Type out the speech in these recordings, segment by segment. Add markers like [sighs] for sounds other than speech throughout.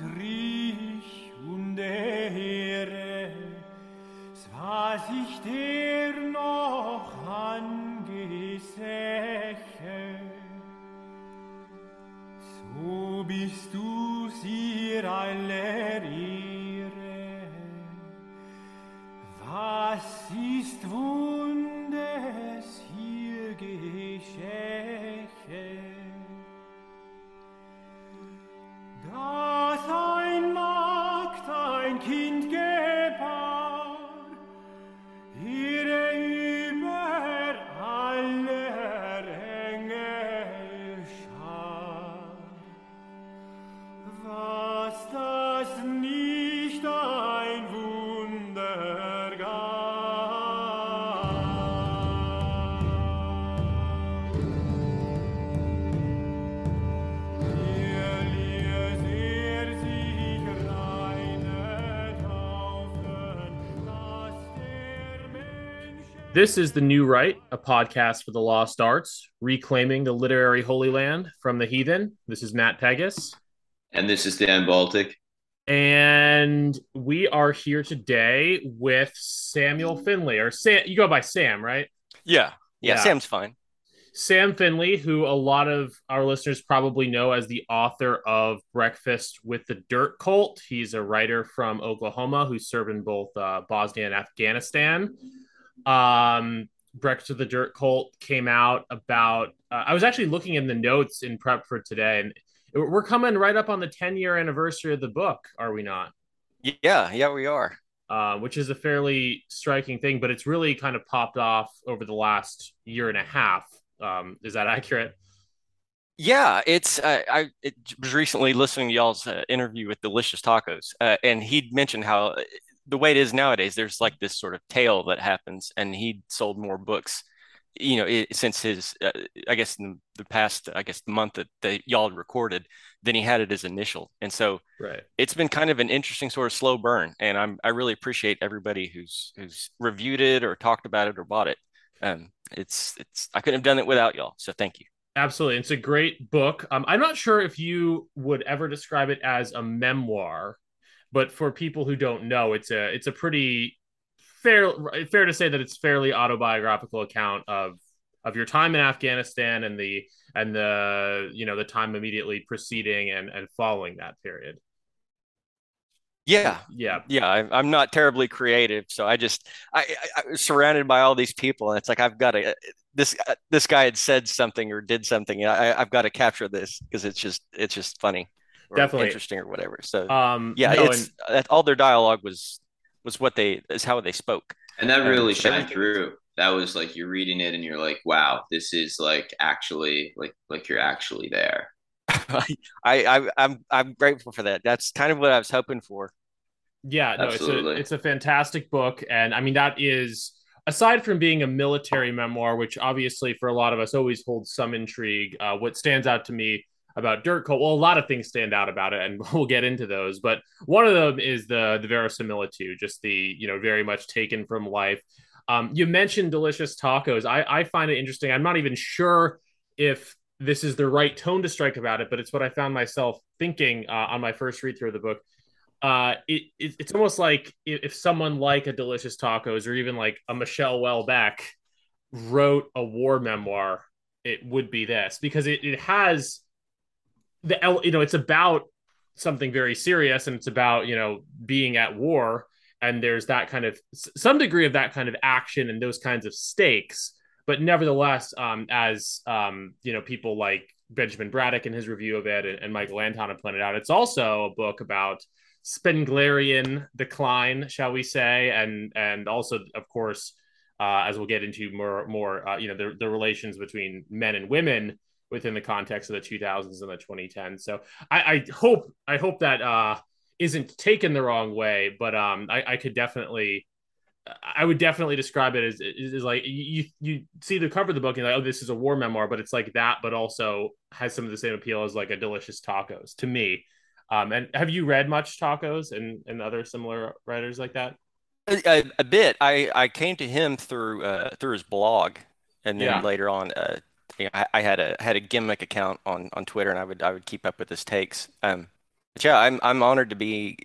Antrich und Ehre, war sich der noch angesäche. So bist du sie aller Ehre. Was ist Wundes This is The New Right, a podcast for the lost arts, reclaiming the literary holy land from the heathen. This is Matt Pegas, And this is Dan Baltic. and we are here today with Samuel Finlay, or Sam. You go by Sam, right? Yeah. Yeah. Yeah. Sam's fine. Sam Finlay, who a lot of our listeners probably know as the author of Breakfast with the Dirt Cult. He's a writer from Oklahoma who served in both uh, Bosnia and Afghanistan. Um, Breakfast of the Dirt Cult came out about. Uh, I was actually looking in the notes in prep for today, and we're coming right up on the 10 year anniversary of the book, are we not? Yeah. Yeah, we are. uh, which is a fairly striking thing, but it's really kind of popped off over the last year and a half. Um, is that accurate? Yeah. It's, uh, I it was recently listening to y'all's uh, interview with Delicious Tacos, uh, and he'd mentioned how the way it is nowadays, there's like this sort of tale that happens, and he sold more books, you know, it, since his, uh, I guess, in the past, I guess, the month that, that y'all recorded, than he had at his initial. And so, Right. it's been kind of an interesting sort of slow burn, and I'm I really appreciate everybody who's who's reviewed it or talked about it or bought it. Um, it's it's I couldn't have done it without y'all, so thank you. Absolutely. It's a great book. Um, I'm not sure if you would ever describe it as a memoir, but for people who don't know, it's a it's a pretty fair fair to say that it's fairly autobiographical account of of your time in Afghanistan and the and the you know the time immediately preceding and and following that period. Yeah, Yeah. yeah. I, I'm not terribly creative, so I just I, I, I was surrounded by all these people, and it's like I've got to this uh, this guy had said something or did something, and I I've got to capture this because it's just it's just funny, Definitely. interesting or whatever. So Um, yeah, no, it's that all their dialogue was was what they is how they spoke. And that Um, really so shined through. That was like you're reading it and you're like, wow, this is like actually like like you're actually there. [laughs] I, I I'm I'm grateful for that. That's kind of what I was hoping for. Yeah, no, Absolutely. it's a it's a fantastic book, and I mean that is aside from being a military memoir, which obviously for a lot of us always holds some intrigue. Uh, what stands out to me about Dirt Cult, well, a lot of things stand out about it, and [laughs] we'll get into those. But one of them is the the verisimilitude, just the you know very much taken from life. Um, you mentioned delicious tacos. I I find it interesting. I'm not even sure if this is the right tone to strike about it, but it's what I found myself thinking uh, on my first read through of the book uh it, it it's almost like if, someone like a delicious tacos or even like a Michel Houellebecq wrote a war memoir it would be this because it, it has the you know it's about something very serious and it's about you know being at war. And there's that kind of some degree of that kind of action and those kinds of stakes. But nevertheless um as um you know people like benjamin braddock in his review of it and, and michael anton have pointed out it's also a book about Spenglerian decline, shall we say, and and also, of course, uh, as we'll get into more more, uh, you know, the the relations between men and women within the context of the 2000s and the 2010s. So I, I hope I hope that uh, isn't taken the wrong way, but um, I, I could definitely. I would definitely describe it as is like you you see the cover of the book and you're like oh this is a war memoir but it's like that but also has some of the same appeal as like a delicious tacos to me um, and have you read much tacos and, and other similar writers like that? A, a, a bit. I I came to him through uh through his blog, and then Yeah. later on, uh, know, I, I had a had a gimmick account on on Twitter, and I would I would keep up with his takes. Um, But yeah, I'm I'm honored to be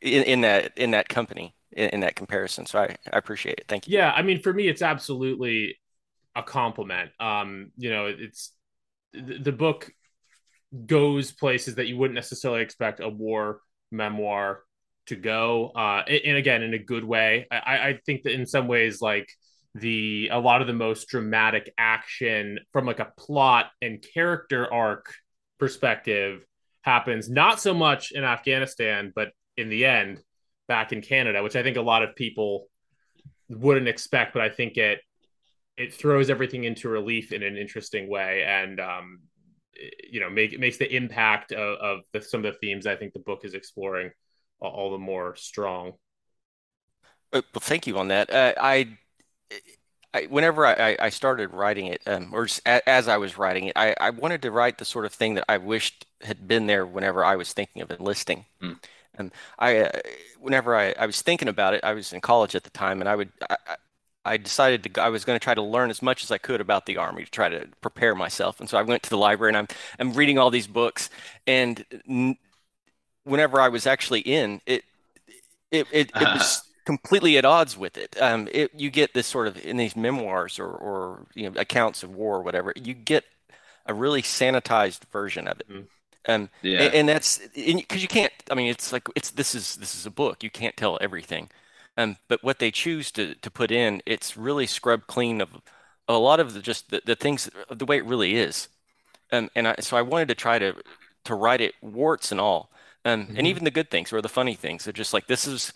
in, in that in that company in, in that comparison. So I, I appreciate it. Thank you. Yeah, I mean, for me, it's absolutely a compliment. Um, you know, it's the, the book goes places that you wouldn't necessarily expect a war memoir to go. Uh, and again, in a good way. I, I think that in some ways, like the a lot of the most dramatic action from like a plot and character arc perspective happens not so much in Afghanistan, but in the end back in Canada, which I think a lot of people wouldn't expect, but I think it it throws everything into relief in an interesting way, and um, you know, make makes the impact of, of the, some of the themes I think the book is exploring all, all the more strong. Uh, Well, thank you on that. Uh, I, I, whenever I, I started writing it, um, or as I was writing it, I, I wanted to write the sort of thing that I wished had been there whenever I was thinking of enlisting. Mm. And I, uh, whenever I, I was thinking about it, I was in college at the time, and I would, I, I I decided to, I was going to try to learn as much as I could about the Army to try to prepare myself. And so I went to the library and I'm, I'm reading all these books. And n whenever I was actually in, it, it, it, it was completely at odds with it. Um, it. You get this sort of in these memoirs or, or you know accounts of war or whatever, you get a really sanitized version of it. Mhm. Um, Yeah. and, and that's because you can't. I mean, it's like it's this is this is a book. You can't tell everything. Um, but what they choose to to put in, it's really scrubbed clean of a lot of the just the, the things the way it really is. Um, and I, so I wanted to try to to write it warts and all, um, and Mhm. even the good things or the funny things. They're just like this is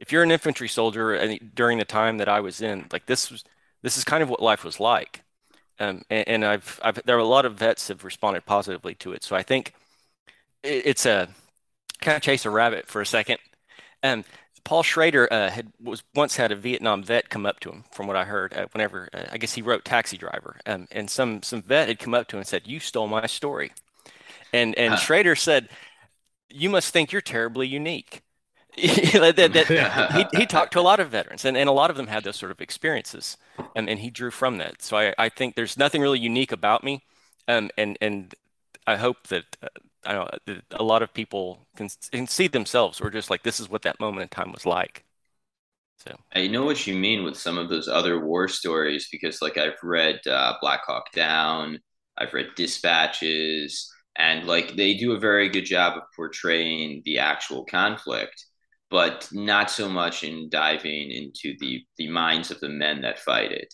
if you're an infantry soldier and during the time that I was in, like this was this is kind of what life was like. Um, and, and I've I've there are a lot of vets have responded positively to it. So I think it, it's a kind of chase a rabbit for a second. Um, Paul Schrader uh, had was once had a Vietnam vet come up to him, from what I heard. Uh, whenever uh, I guess he wrote Taxi Driver, um, and some some vet had come up to him and said, "You stole my story," and and Huh. Schrader said, "You must think you're terribly unique." [laughs] That- that- that- he, [laughs] he talked to a lot of veterans, and, and a lot of them had those sort of experiences, and, and he drew from that. So I, I think there's nothing really unique about me, um, and and I hope that uh, I know that a lot of people can, can see themselves or just like this is what that moment in time was like. So I know what you mean with some of those other war stories because, like, I've read uh, Black Hawk Down, I've read Dispatches, and like they do a very good job of portraying the actual conflict, but not so much in diving into the the minds of the men that fight it.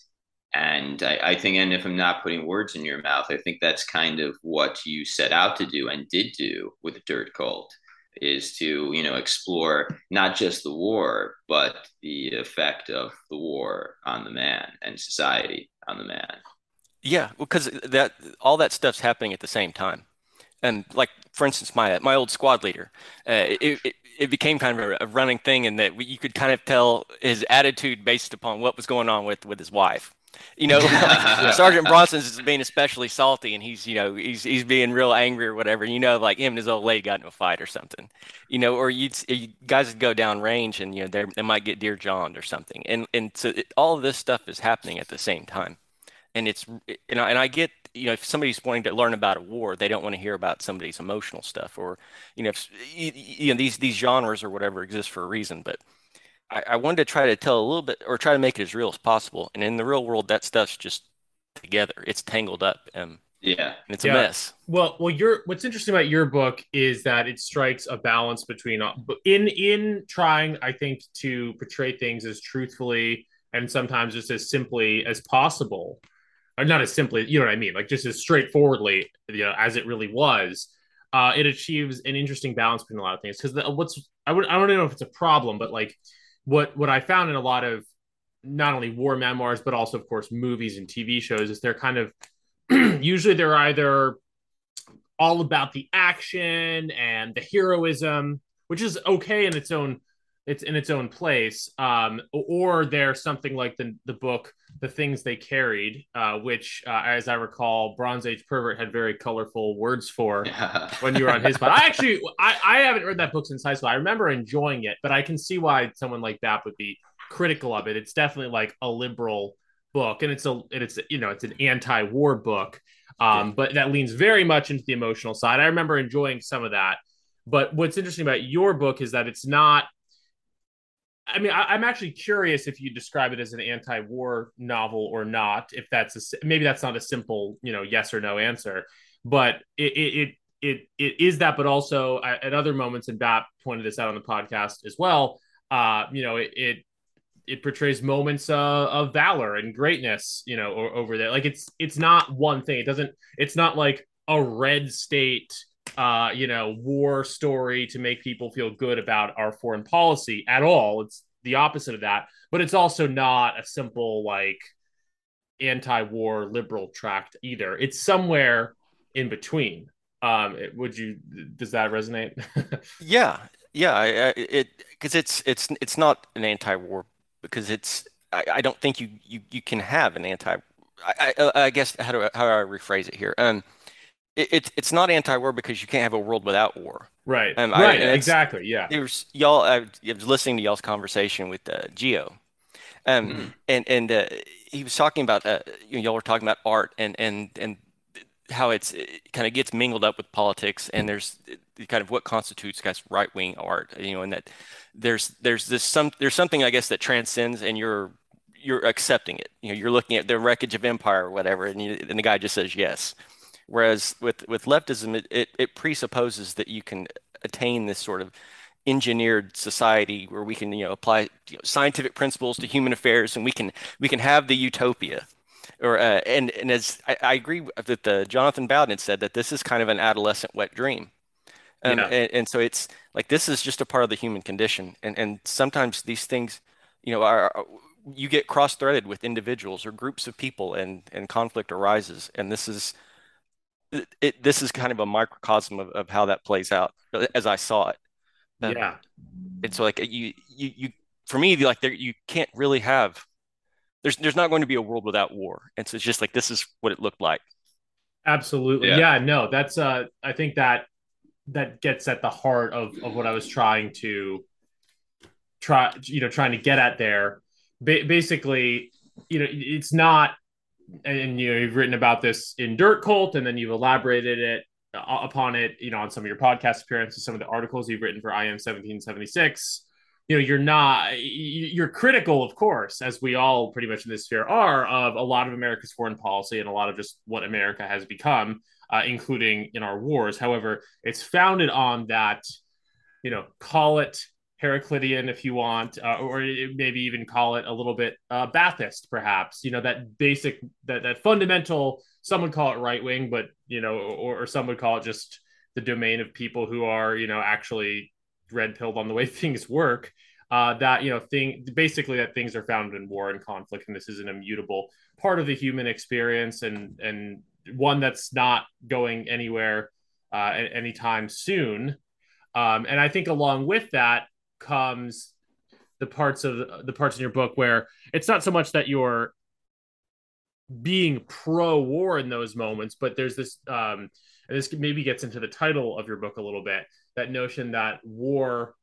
And I, I think, and if I'm not putting words in your mouth, I think that's kind of what you set out to do and did do with Dirt Cult is to, you know, explore not just the war, but the effect of the war on the man and society on the man. yeah, because that all that stuff's happening at the same time. And like for instance, my my old squad leader, uh, it, it it became kind of a, running thing in that we, you could kind of tell his attitude based upon what was going on with with his wife. You know, [laughs] Sergeant Bronson's being especially salty, and he's you know he's he's being real angry or whatever. You know, like him and his old lady got in a fight or something. You know, or you'd you guys would go down range and you know they they might get dear johned or something. And and so it, all of this stuff is happening at the same time and it's you know and I get you know if somebody's wanting to learn about a war they don't want to hear about somebody's emotional stuff or you know if, you, you know these these genres or whatever exist for a reason but I, I wanted to try to tell a little bit or try to make it as real as possible and in the real world that stuff's just together it's tangled up and Yeah. and it's a Yeah. mess Well, well, your what's interesting about your book is that it strikes a balance between uh, in in trying, I think, to portray things as truthfully and sometimes just as simply as possible, or not as simply, you know what I mean, like just as straightforwardly, you know, as it really was. Uh, it achieves an interesting balance between a lot of things because what's I would I don't know if it's a problem, but like what what I found in a lot of not only war memoirs but also of course movies and TV shows is they're kind of [clears throat] usually they're either all about the action and the heroism, which is okay in its own it's in its own place. Um, or there's something like the the book, The Things They Carried, uh, which, uh, as I recall, Bronze Age Pervert had very colorful words for [laughs] when you were on his pod. I actually I, I haven't read that book since high school. I remember enjoying it, but I can see why someone like that would be critical of it. It's definitely like a liberal book, and it's a and it's you know it's an anti-war book, um, but that leans very much into the emotional side. I remember enjoying some of that. But what's interesting about your book is that it's not. I mean, I, am actually curious if you describe it as an anti-war novel or not. If that's a, maybe that's not a simple, you know, yes or no answer, but it it it, it is that. But also at other moments, and Bap pointed this out on the podcast as well. Uh, you know, it, it it portrays moments uh, of valor and greatness, you know, over there. Like it's it's not one thing. It doesn't. It's not like a red state, uh, you know, war story to make people feel good about our foreign policy at all. It's the opposite of that. But it's also not a simple like anti-war liberal tract either. It's somewhere in between. Um, it, would you? Does that resonate? [laughs] yeah, yeah. I, I, It because it's it's it's not an anti-war because it's I, I don't think you, you you can have an anti I, I, I guess how do I, how do I rephrase it here? Um, it, it's it's not anti-war because you can't have a world without war. Right. Um, right. exactly. Yeah. There's y'all. I was listening to y'all's conversation with uh, Geo, um, mm-hmm. and and uh, he was talking about uh, you know, y'all were talking about art and and and how it's it kind of gets mingled up with politics, and there's kind of what constitutes guys right wing art, you know, and that there's there's this some there's something I guess that transcends, and you're you're accepting it. You know, you're looking at the wreckage of empire or whatever, and, you, and the guy just says yes. Whereas with with leftism, it, it, it presupposes that you can attain this sort of engineered society where we can you know apply you know, scientific principles to human affairs, and we can we can have the utopia or uh, and and as I, I agree that the Jonathan Bowden said that this is kind of an adolescent wet dream. Um, yeah. and, and, so it's like this is just a part of the human condition, and and sometimes these things, you know, are you get cross-threaded with individuals or groups of people, and and conflict arises, and this is it. This is kind of a microcosm of, of how that plays out, as I saw it. Um, yeah, it's like you you you for me like there you can't really have there's there's not going to be a world without war. And so it's just like this is what it looked like. Absolutely. Yeah, yeah no, that's uh I think that that gets at the heart of of what I was trying to try you know trying to get at there. Ba- basically, you know, it's not and you know you've written about this in Dirt Cult and then you've elaborated it uh, upon it, you know, on some of your podcast appearances, some of the articles you've written for IM 1776 you know you're not you're critical of course as we all pretty much in this sphere are of a lot of america's foreign policy and a lot of just what america has become uh, including in our wars. However it's founded on that you know call it heraclitean if you want uh, or maybe even call it a little bit uh, perhaps you know that basic that, that fundamental some would call it right wing but you know or, or some would call it just the domain of people who are you know actually red pilled on the way [laughs] things work. Uh, that you know, thing basically that things are found in war and conflict, and this is an immutable part of the human experience, and and one that's not going anywhere uh, anytime soon. Um, and I think along with that comes the parts of the parts in your book where it's not so much that you're being pro war in those moments, but there's this, um, and this maybe gets into the title of your book a little bit that notion that war,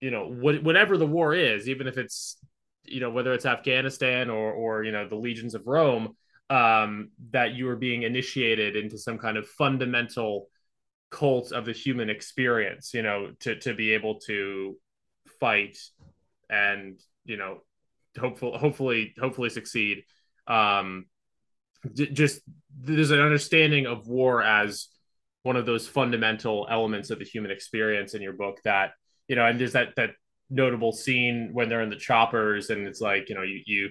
you know, what, whatever the war is, even if it's, you know, whether it's Afghanistan or, or, you know, the legions of Rome, um, that you are being initiated into some kind of fundamental cult of the human experience, you know, to, to be able to fight and, you know, hopefully, hopefully, hopefully succeed. Um, just there's an understanding of war as one of those fundamental elements of the human experience in your book that you know and there's that that notable scene when they're in the choppers and it's like you know you you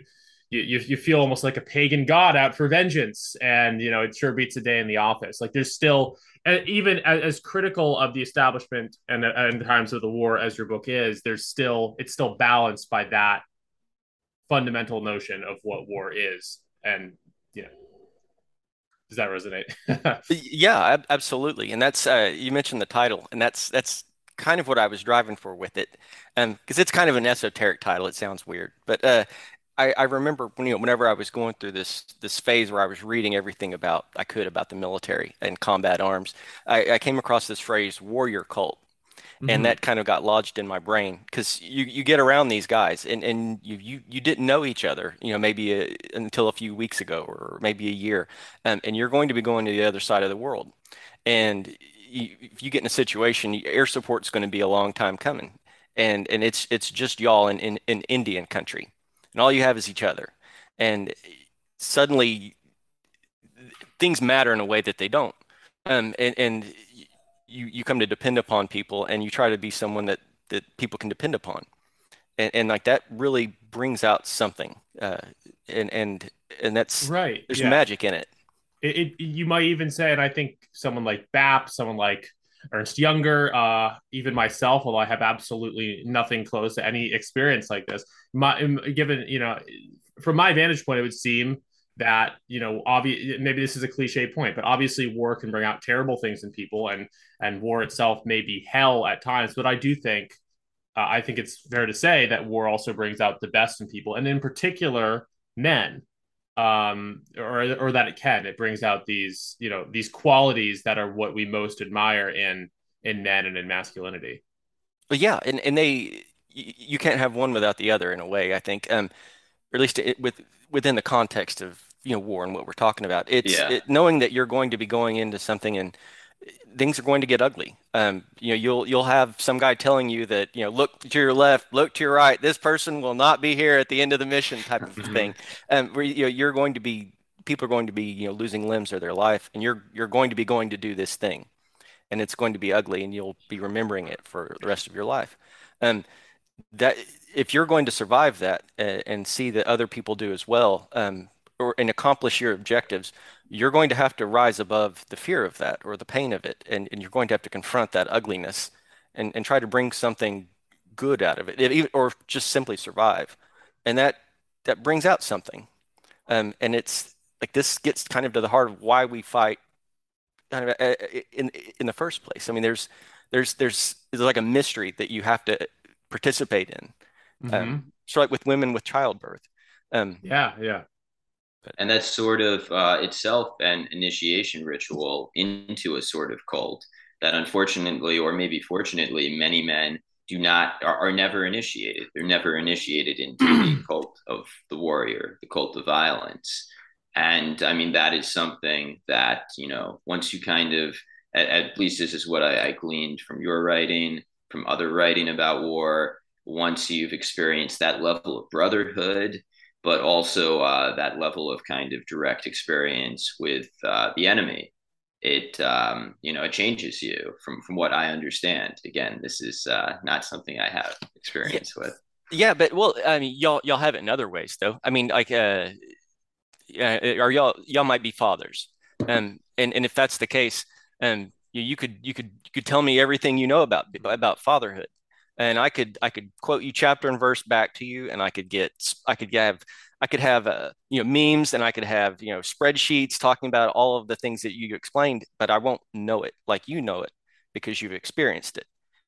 you, you feel almost like a pagan god out for vengeance and you know it sure beats a day in the office like there's still even as, critical of the establishment and in times of the war as your book is there's still it's still balanced by that fundamental notion of what war is and you know does that resonate? [laughs] yeah, absolutely. And that's uh, you mentioned the title, and that's that's kind of what I was driving for with it, and um, because it's kind of an esoteric title. It sounds weird, but uh, I, I remember when, you know whenever I was going through this this phase where I was reading everything about I could about the military and combat arms, I, I came across this phrase warrior cult, Mm-hmm. and that kind of got lodged in my brain because you, you get around these guys and, and you, you you didn't know each other you know maybe a, until a few weeks ago or maybe a year um, and you're going to be going to the other side of the world. And you, if you get in a situation, air support's going to be a long time coming, and and it's it's just y'all in, in in Indian country, and all you have is each other, and suddenly things matter in a way that they don't, um, and and you you come to depend upon people, and you try to be someone that that people can depend upon, and and like that really brings out something, uh, and and and that's Right. there's Yeah. magic in it. it, it you might even say, and I think someone like Bap, someone like Ernst Jünger, uh, even myself, although I have absolutely nothing close to any experience like this, my given you know, from my vantage point, it would seem that you know, maybe this is a cliche point, but obviously war can bring out terrible things in people, and and war itself may be hell at times. But I do think, uh, I think it's fair to say that war also brings out the best in people, and in particular, men um or or that it can it brings out these you know these qualities that are what we most admire in in men and in masculinity But yeah, and and they you, you can't have one without the other in a way, I think. Um, or at least it, with within the context of you know war and what we're talking about. It's Yeah. it, knowing that you're going to be going into something and things are going to get ugly. Um, you know, you'll you'll have some guy telling you that you know, look to your left, look to your right. This person will not be here at the end of the mission, type of Mhm. thing. Um, where you know you're going to be people are going to be you know losing limbs or their life, and you're you're going to be going to do this thing, and it's going to be ugly, and you'll be remembering it for the rest of your life. Um, that if you're going to survive that uh, and see that other people do as well, um, or and accomplish your objectives, you're going to have to rise above the fear of that or the pain of it, and, and you're going to have to confront that ugliness and, and try to bring something good out of it, It- or just simply survive. And that that brings out something. Um, and it's like this gets kind of to the heart of why we fight kind of uh, in in the first place. I mean, there's there's there's there's like a mystery that you have to participate in. Mhm. Um, so like with women with childbirth. Um, yeah yeah and that's sort of uh, itself an initiation ritual into a sort of cult that unfortunately or maybe fortunately many men do not are, are never initiated. They're never initiated into the [clears throat] cult of the warrior the cult of violence. And i mean that is something that you know once you kind of at, at least this is what I, I gleaned from your writing from other writing about war once you've experienced that level of brotherhood but also uh, that level of kind of direct experience with uh, the enemy. It um, you know it changes you from from what I understand. Again, this is uh, not something I have experience with. yeah, but well, I mean, y'all y'all have it in other ways though. I mean, like uh, yeah, or y'all y'all might be fathers, um, and and if that's the case, um, you, you could you could you could tell me everything you know about about fatherhood, and I could I could quote you chapter and verse back to you, and I could get I could have I could have uh, you know memes, and I could have you know spreadsheets talking about all of the things that you explained, but I won't know it like you know it because you've experienced it,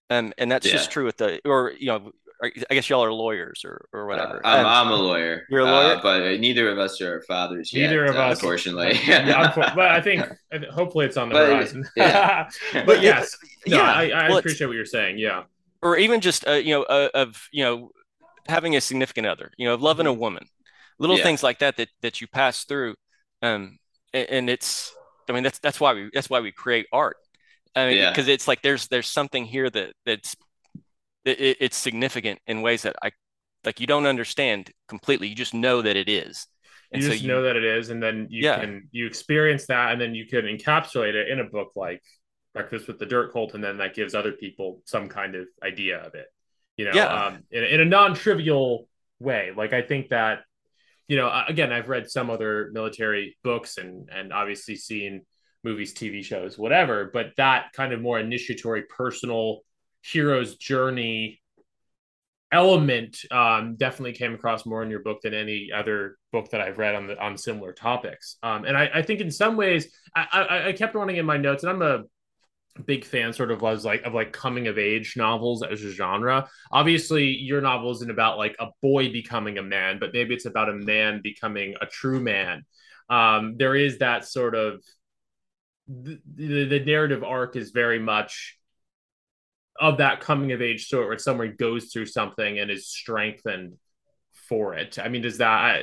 um, and that's Yeah. just true with the or you know I guess y'all are lawyers or or whatever. Uh, I'm, I'm a lawyer. You're a lawyer? uh, but neither of us are fathers yet. Neither of uh, us. unfortunately. [laughs] yeah unfor- but i [laughs] think hopefully it's on the But, horizon yeah. [laughs] but yes no, yeah, i, I well, appreciate what you're saying yeah or even just uh, you know uh, of you know having a significant other you know of loving a woman little Yeah. things like that that that you pass through um and, and it's i mean that's that's why we that's why we create art i mean Yeah. because it's like there's there's something here that that's it, it- it's significant in ways that i like you don't understand completely you just know that it is you and so just you know that it is and then you Yeah. can you experience that and then you can encapsulate it in a book like breakfast with the dirt cult and then that gives other people some kind of idea of it you know Yeah. um, in, in a non-trivial way like i think that you know again i've read some other military books and and obviously seen movies tv shows whatever but that kind of more initiatory personal hero's journey element um, definitely came across more in your book than any other book that I've read on the on similar topics. Um, and I, I think in some ways, I, I, I kept running in my notes, and I'm a big fan, sort of was like of like coming of age novels as a genre. Obviously, your novel isn't about like a boy becoming a man, but maybe it's about a man becoming a true man. Um, there is that sort of the, the, the narrative arc is very much of that coming of age sort where someone goes through something and is strengthened for it. I mean, does that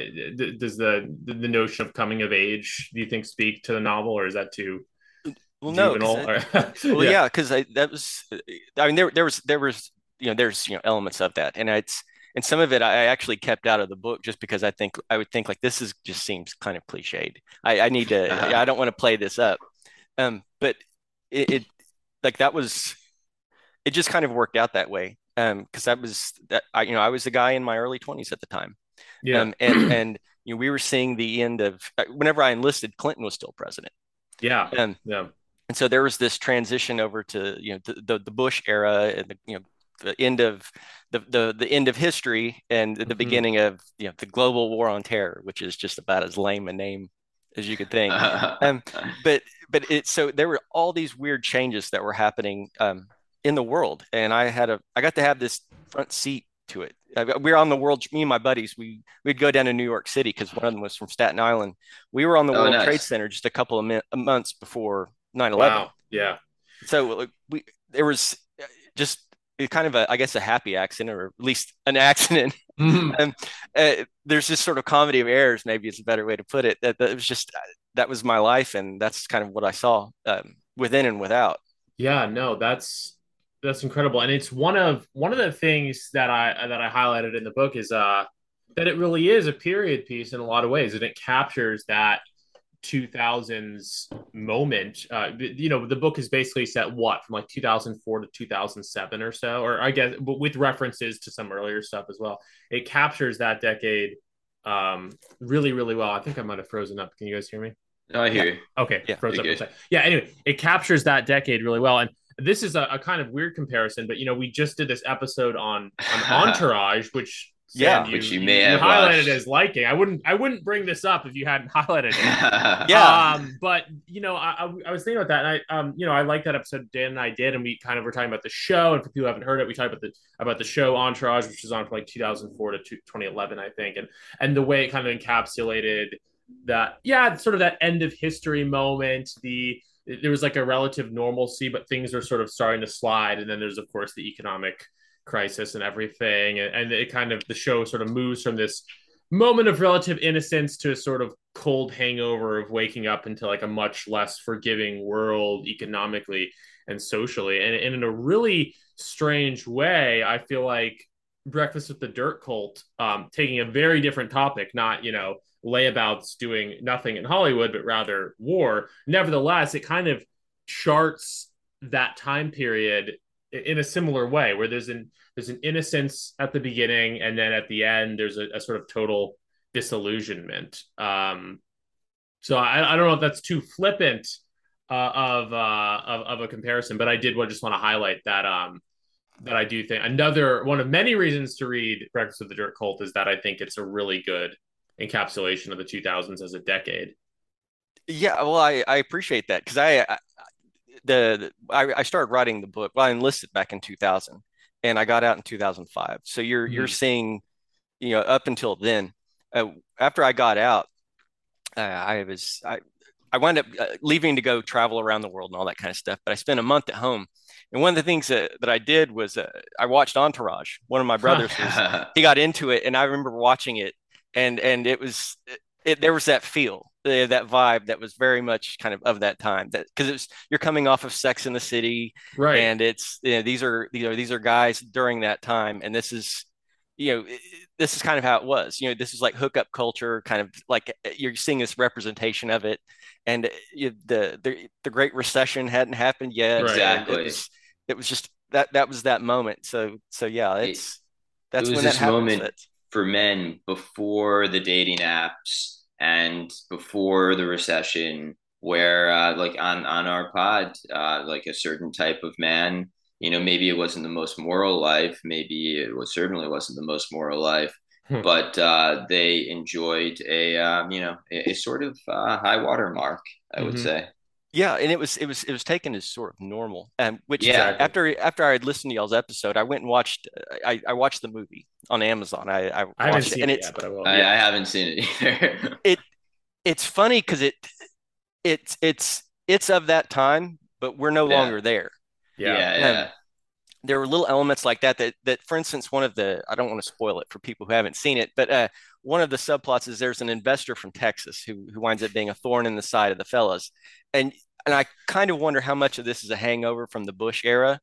does the the notion of coming of age do you think speak to the novel, or is that too? Well, no, juvenile. it- or- [laughs] well, yeah, because that was, I mean, there there was there was you know there's you know elements of that, and it's and some of it I actually kept out of the book just because I think I would think like this is just seems kind of cliched. I, I need to Uh-huh. I don't want to play this up, um, but it, it like that was it just kind of worked out that way. Um, because that was that I you know I was a guy in my early 20s at the time. yeah, Um, and [clears throat] and you know we were seeing the end of uh, whenever I enlisted, Clinton was still president. yeah, Um, yeah. And so there was this transition over to you know the the, the Bush era and the you know the end of the the, the end of history and the Mhm. beginning of you know the global war on terror, which is just about as lame a name as you could think. [laughs] Um, but but it so there were all these weird changes that were happening um, in the world, and I had a I got to have this front seat to it. We were on the world. Me and my buddies, we we'd go down to New York City because one of them was from Staten Island. We were on the Oh, World nice. Trade Center just a couple of min- months before 9/11. Wow, yeah, So we there was uh, just a kind of a I guess a happy accident or at least an [laughs] accident. Mhm. Uh, there's this sort of comedy of errors, maybe is a better way to put it. That, that it was just uh, that was my life, and that's kind of what I saw um, within and without. yeah. No, that's that's incredible, and it's one of one of the things that I that I highlighted in the book is uh that it really is a period piece in a lot of ways, and it captures that 2000s moment. Uh, you know, the book is basically set what from like 2004 to 2007 or so, or I guess, but with references to some earlier stuff as well. It captures that decade um, really, really well. I think I might have frozen up. Can you guys hear me? no, I hear you. Okay, Yeah, froze up for a good. sec. Yeah, anyway, it captures that decade really well. And this is a, a kind of weird comparison, but you know, we just did this episode on, on [laughs] Entourage, which Yeah, Sam, which you may have highlighted watched. as liking. I wouldn't I wouldn't bring this up if you hadn't [laughs] highlighted it. [laughs] Yeah. Um, but you know, I, I, I was thinking about that, and I, um, you know, I like that episode Dan and I did, and we kind of were talking about the show. And for people who haven't heard it, we talked about the about the show Entourage, which was on from like 2004 to 2011, I think, and and the way it kind of encapsulated that, yeah, sort of that end of history moment. The there was like a relative normalcy, but things are sort of starting to slide, and then there's of course the economic crisis and everything, and, it kind of the show sort of moves from this moment of relative innocence to a sort of cold hangover of waking up into like a much less forgiving world economically and socially. And, and in a really strange way i feel like breakfast with the dirt cult um, taking a very different topic not you know layabouts doing nothing in hollywood but rather war. Nevertheless it kind of charts that time period in a similar way where there's an there's an innocence at the beginning and then at the end there's a, a sort of total disillusionment. Um so i, I don't know if that's too flippant uh, of uh of, of a comparison but i did want just want to highlight that um that i do think another one of many reasons to read breakfast with the dirt cult is that i think it's a really good encapsulation of the 2000s as a decade. Yeah, well, I, I appreciate that because I, I the I, I started writing the book. Well, I enlisted back in 2000, and I got out in 2005. So you're you're Mhm. seeing, you know, up until then. Uh, after I got out, uh, I was I I wound up uh, leaving to go travel around the world and all that kind of stuff. But I spent a month at home, and one of the things that, that I did was uh, I watched Entourage. One of my brothers was [laughs] he got into it and i remember watching it and and it was it, there was that feel that vibe that was very much kind of of that time that because it's you're coming off of sex in the city right and it's you know, these are you know these are guys during that time and this is you know this is kind of how it was you know this is like hookup culture kind of like uh, you're seeing this representation of it and uh, you, the the the great recession hadn't happened yet Right. Exactly. it was it was just that that was that moment so so yeah it's that's was when that this happens moment- That's- for men before the dating apps and before the recession where uh, like on on our pod uh, like a certain type of man you know maybe it wasn't the most moral life maybe it was certainly wasn't the most moral life Hmm. but uh, they enjoyed a um, you know a, a sort of uh, high water mark i would Mhm. say Yeah, and it was it was it was taken as sort of normal. Um, which Yeah. after after I had listened to y'all's episode, I went and watched I, I watched the movie on Amazon. I I i haven't watched it, seen and it yet but i will I, yeah. I haven't seen it either [laughs] it it's funny because it it's it's it's of that time, but we're no Yeah. longer there. yeah yeah Um, There were little elements like that that that for instance, one of the I don't want to spoil it for people who haven't seen it, but uh, one of the subplots is there's an investor from Texas who who winds up being a thorn in the side of the fellas, and and I kind of wonder how much of this is a hangover from the Bush era,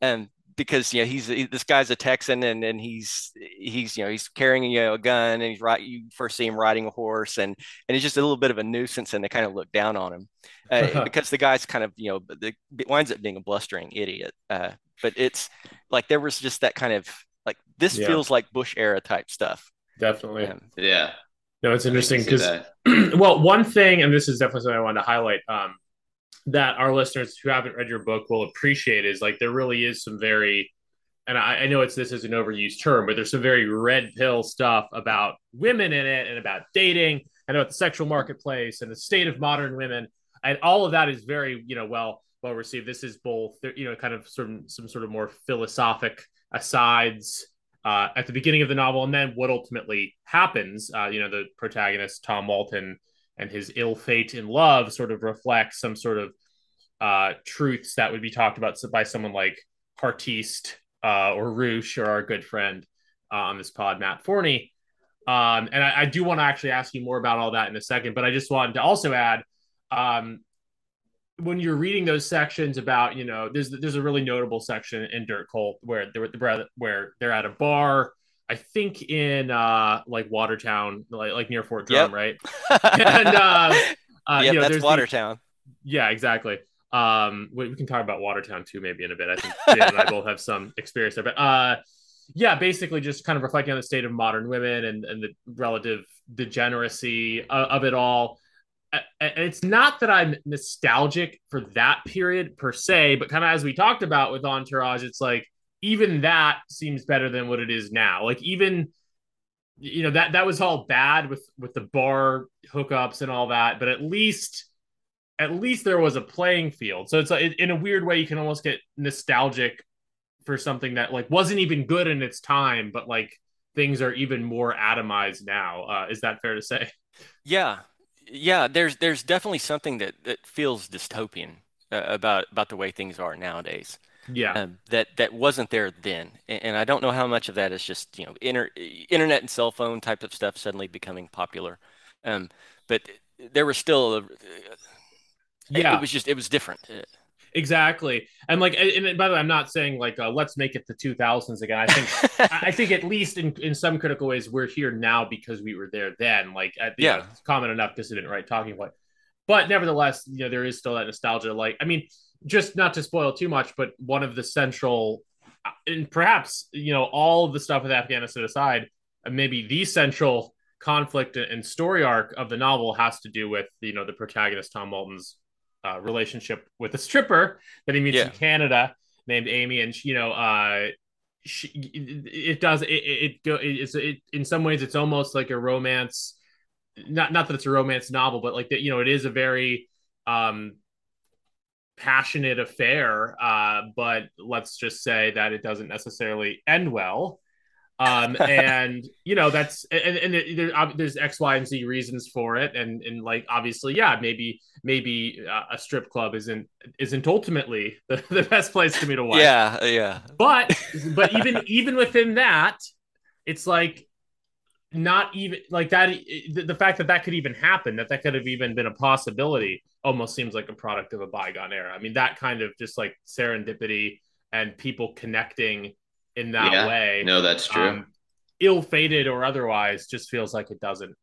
and because you know he's he, this guy's a Texan and and he's he's you know he's carrying you know a gun and he's right you first see him riding a horse and and he's just a little bit of a nuisance and they kind of look down on him uh, [laughs] because the guy's kind of you know the, it winds up being a blustering idiot. Uh, but it's like there was just that kind of like this Yeah. feels like Bush era type stuff. Definitely. Um, Yeah. No, it's interesting because [clears throat] well, one thing, and this is definitely something I wanted to highlight, um, that our listeners who haven't read your book will appreciate is like there really is some very, and I, I know it's this is an overused term, but there's some very red pill stuff about women in it and about dating and about the sexual marketplace and the state of modern women, and all of that is very you know well well received. This is both you know kind of some some sort of more philosophic asides uh, at the beginning of the novel, and then what ultimately happens. Uh, you know, the protagonist Tom Walton and his ill fate in love sort of reflects some sort of uh, truths that would be talked about by someone like Heartiste uh, or Roosh or our good friend uh, on this pod, Matt Forney. Um, and I, I do want to actually ask you more about all that in a second, but I just wanted to also add um, when you're reading those sections about, you know, there's there's a really notable section in Dirt Cult where they're where they're at a bar. I think in uh, like Watertown, like like near Fort Drum, Yep. right? [laughs] and uh, uh, yep, you know, that's there's the- Watertown. yeah, exactly. Um, we, we can talk about Watertown too, maybe in a bit. I think [laughs] Dan and I both have some experience there, but uh, yeah, basically just kind of reflecting on the state of modern women and and the relative degeneracy of, of it all. A- a- It's not that I'm nostalgic for that period per se, but kind of as we talked about with Entourage, it's like even that seems better than what it is now. Like even you know that that was all bad with with the bar hookups and all that, but at least at least there was a playing field. So it's like in a weird way you can almost get nostalgic for something that like wasn't even good in its time, but like things are even more atomized now. Uh, is that fair to say? Yeah, yeah. There's there's definitely something that that feels dystopian uh, about about the way things are nowadays. Yeah. Um, that that wasn't there then, and, and I don't know how much of that is just you know inter, internet and cell phone type of stuff suddenly becoming popular. Um, but there was still a, it, yeah. it was just it was different. Uh, Exactly. And like, and by the way, I'm not saying like, uh, let's make it the 2000s again. I think, [laughs] I think at least in, in some critical ways, we're here now because we were there then. Like, at the, Yeah. it's common enough dissident right talking point. But nevertheless, you know, there is still that nostalgia. Like, I mean, just not to spoil too much, but one of the central, and perhaps you know, all of the stuff with Afghanistan aside, maybe the central conflict and story arc of the novel has to do with you know the protagonist Tom Walton's uh, relationship with a stripper that he meets Yeah. in Canada named Amy, and you know, uh, she, it does it it, it's it in some ways it's almost like a romance. Not not that it's a romance novel, but like that you know it is a very um passionate affair. Uh, but let's just say that it doesn't necessarily end well. Um, [laughs] and you know that's and, and there, there's X, Y, and Z reasons for it, and and like obviously, yeah, maybe maybe uh, a strip club isn't isn't ultimately [laughs] the, the best place to meet a wife. yeah, yeah, but but even [laughs] even within that, it's like not even like that. The, the fact that that could even happen, that that could have even been a possibility, almost seems like a product of a bygone era. I mean, that kind of just like serendipity and people connecting in that Yeah. way No, that's true. um, ill-fated or otherwise just feels like it doesn't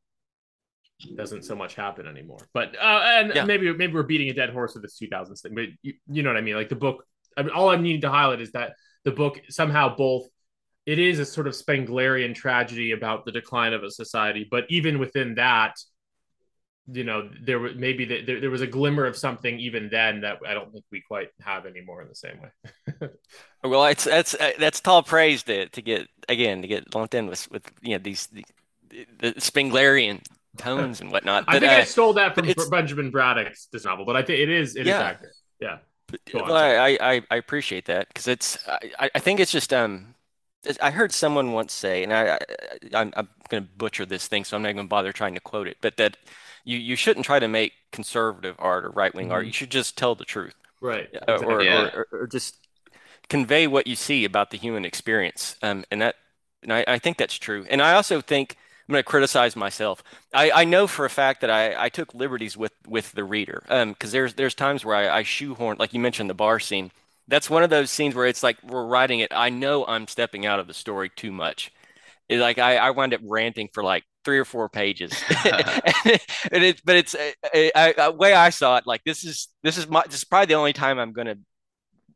doesn't so much happen anymore but uh and Yeah. maybe maybe we're beating a dead horse with this 2000s thing but you, you know what i mean like the book I mean, all i'm needing to highlight is that the book somehow both it is a sort of spenglerian tragedy about the decline of a society but even within that you know there was maybe the, there, there was a glimmer of something even then that i don't think we quite have anymore in the same way [laughs] Well, it's that's uh, that's tall praise to to get again to get lumped in with with you know these the, the Spenglerian tones and whatnot. I But, think I uh, stole that from Benjamin Braddock's this novel, but I think it is it is Yeah. accurate. Yeah. On, Well, I, I I appreciate that because it's I, I think it's just um I heard someone once say and I, I I'm, I'm going to butcher this thing so I'm not going to bother trying to quote it but that you you shouldn't try to make conservative art or right wing art Mhm. you should just tell the truth Right. uh, or, Yeah. or, or or just convey what you see about the human experience um and that and I, I think that's true and I also think I'm going to criticize myself. I, I know for a fact that I, I took liberties with with the reader. Um, because there's there's times where I, I shoehorn, like you mentioned, the bar scene. That's one of those scenes where it's like we're writing it. I know I'm stepping out of the story too much. It, like I, I wind up ranting for like three or four pages, [laughs] [laughs] and it, but it's a, a, a way I saw it. Like this is this is my this is probably the only time I'm going to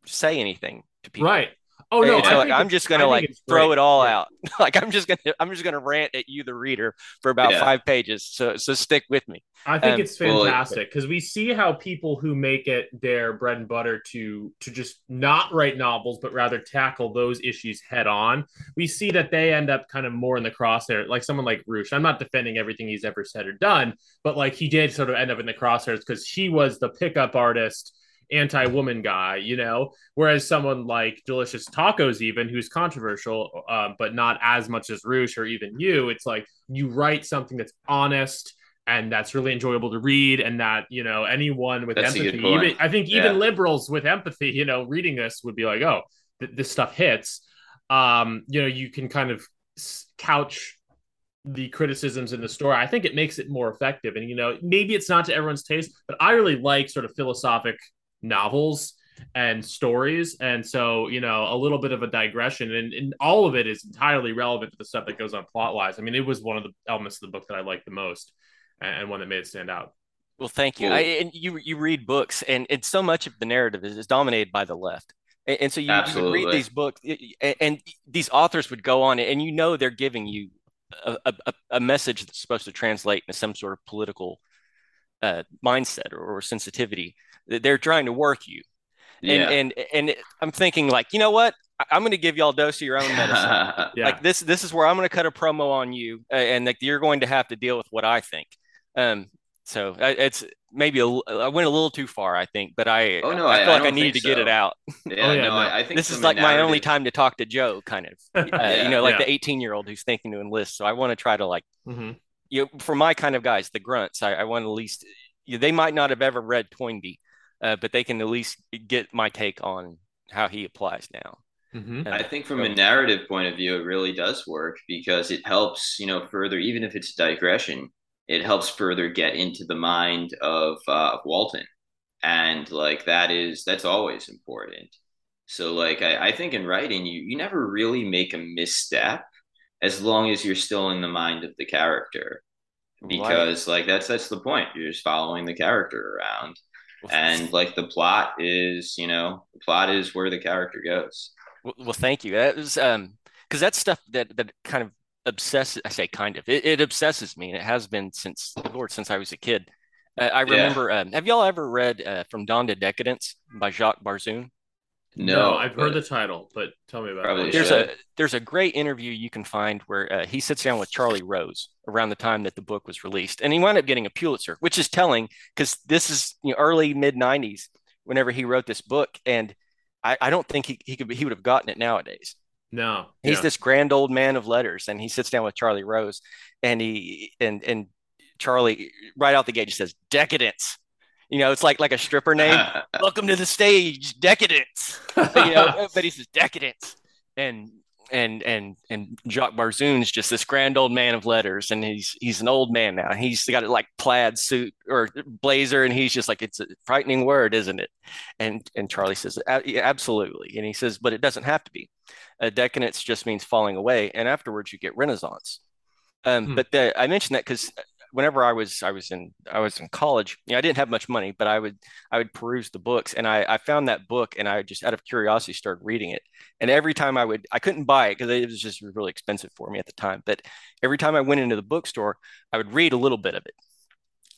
say anything to people. Right. Oh no, And so, I like, I'm just gonna like throw great. it all Yeah. out. [laughs] like I'm just gonna I'm just gonna rant at you, the reader, for about Yeah. five pages. So so stick with me. I think Um, it's fantastic because we see how people who make it their bread and butter to to just not write novels but rather tackle those issues head on. We see that they end up kind of more in the crosshair, like someone like Roosh. I'm not defending everything he's ever said or done, but like he did sort of end up in the crosshairs because he was the pickup artist anti-woman guy you know? Whereas someone like delicious tacos even who's controversial um, but not as much as Roosh or even you it's like you write something that's honest and that's really enjoyable to read and that you know anyone with That's empathy even i think Yeah. even liberals with empathy you know reading this would be like oh th- this stuff hits. Um you know you can kind of s- couch the criticisms in the story. I think it makes it more effective and you know maybe it's not to everyone's taste but i really like sort of philosophic novels and stories and so you know a little bit of a digression and, and all of it is entirely relevant to the stuff that goes on plot wise i mean it was one of the elements of the book that i liked the most and, and one that made it stand out Well, thank you. Well- I, and you you read books, and, and so much of the narrative is, is dominated by the left. And, and so you, you read these books, and, and these authors would go on, and you know they're giving you a, a, a message that's supposed to translate into some sort of political uh, mindset or, or sensitivity. They're trying to work you. And Yeah. and and it- I'm thinking like, you know what? I- I'm going to give y'all a dose of your own [laughs] medicine. yeah Like this this is where I'm going to cut a promo on you, and like you're going to have to deal with what I think. Um, so it's maybe a, l- I went a little too far, I think, but I Oh, no, I, I- feel I like I don't needed to think get it out. [laughs] yeah, Oh, yeah, no, no. I, I think This is from a like my only time to talk to Joe, kind of. [laughs] Uh, Yeah. you know, like Yeah. the 18 year old who's thinking to enlist. So I want to try to like Mhm. you know, for my kind of guys, the grunts. I, I want to at least you know, they might not have ever read Toynbee, uh, but they can at least get my take on how he applies now. Mhm. I think from a narrative point of view, it really does work because it helps, you know, further, even if it's digression, it helps further get into the mind of, uh, of Walton. And like that is, that's always important. So like, I, I think in writing, you, you never really make a misstep as long as you're still in the mind of the character. Because like, that's, that's the point. You're just following the character around. And like the plot is, you know, the plot is where the character goes. Well, well, thank you. That was um because that's stuff that that kind of obsesses. I say kind of. It, it obsesses me, and it has been since Lord since I was a kid. Uh, I Yeah. remember. Um, have y'all ever read uh, From Dawn to Decadence by Jacques Barzun? No, i've heard the title but tell me about it There's should. a there's a great interview you can find where uh, he sits down with Charlie Rose around the time that the book was released, and he wound up getting a Pulitzer, which is telling because this is you know, early mid '90s whenever he wrote this book, and I, I don't think he he could he would have gotten it nowadays. no He's yeah. this grand old man of letters, and he sits down with Charlie Rose, and he and and Charlie right out the gate just says decadence. You know, it's like like a stripper name. [laughs] Welcome to the stage, decadence. But, you know, [laughs] but he says decadence, and and and and Jacques Barzun's just this grand old man of letters, and he's he's an old man now. He's got a like plaid suit or blazer, and he's just like it's a frightening word, isn't it? And and Charlie says "A- absolutely, and he says, but it doesn't have to be. A decadence just means falling away, and afterwards you get renaissance. Um, Hmm. But the, I mentioned that because whenever I was I was in I was in college, you know, I didn't have much money, but I would I would peruse the books, and I I found that book, and I just out of curiosity started reading it. And every time I would I couldn't buy it because it was just really expensive for me at the time. But every time I went into the bookstore, I would read a little bit of it.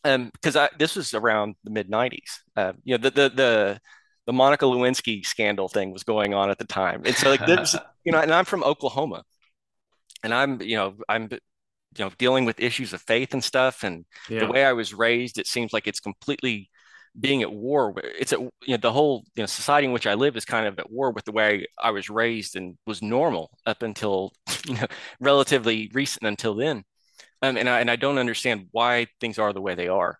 Um, because I this was around the mid '90s. Uh, you know, the the the the Monica Lewinsky scandal thing was going on at the time, and so like this, [laughs] you know, and I'm from Oklahoma, and I'm you know I'm you know dealing with issues of faith and stuff, and yeah. the way I was raised, it seems like it's completely being at war. It's at you know the whole you know society in which I live is kind of at war with the way I was raised and was normal up until [laughs] you know relatively recent until then. Um, and I and I don't understand why things are the way they are.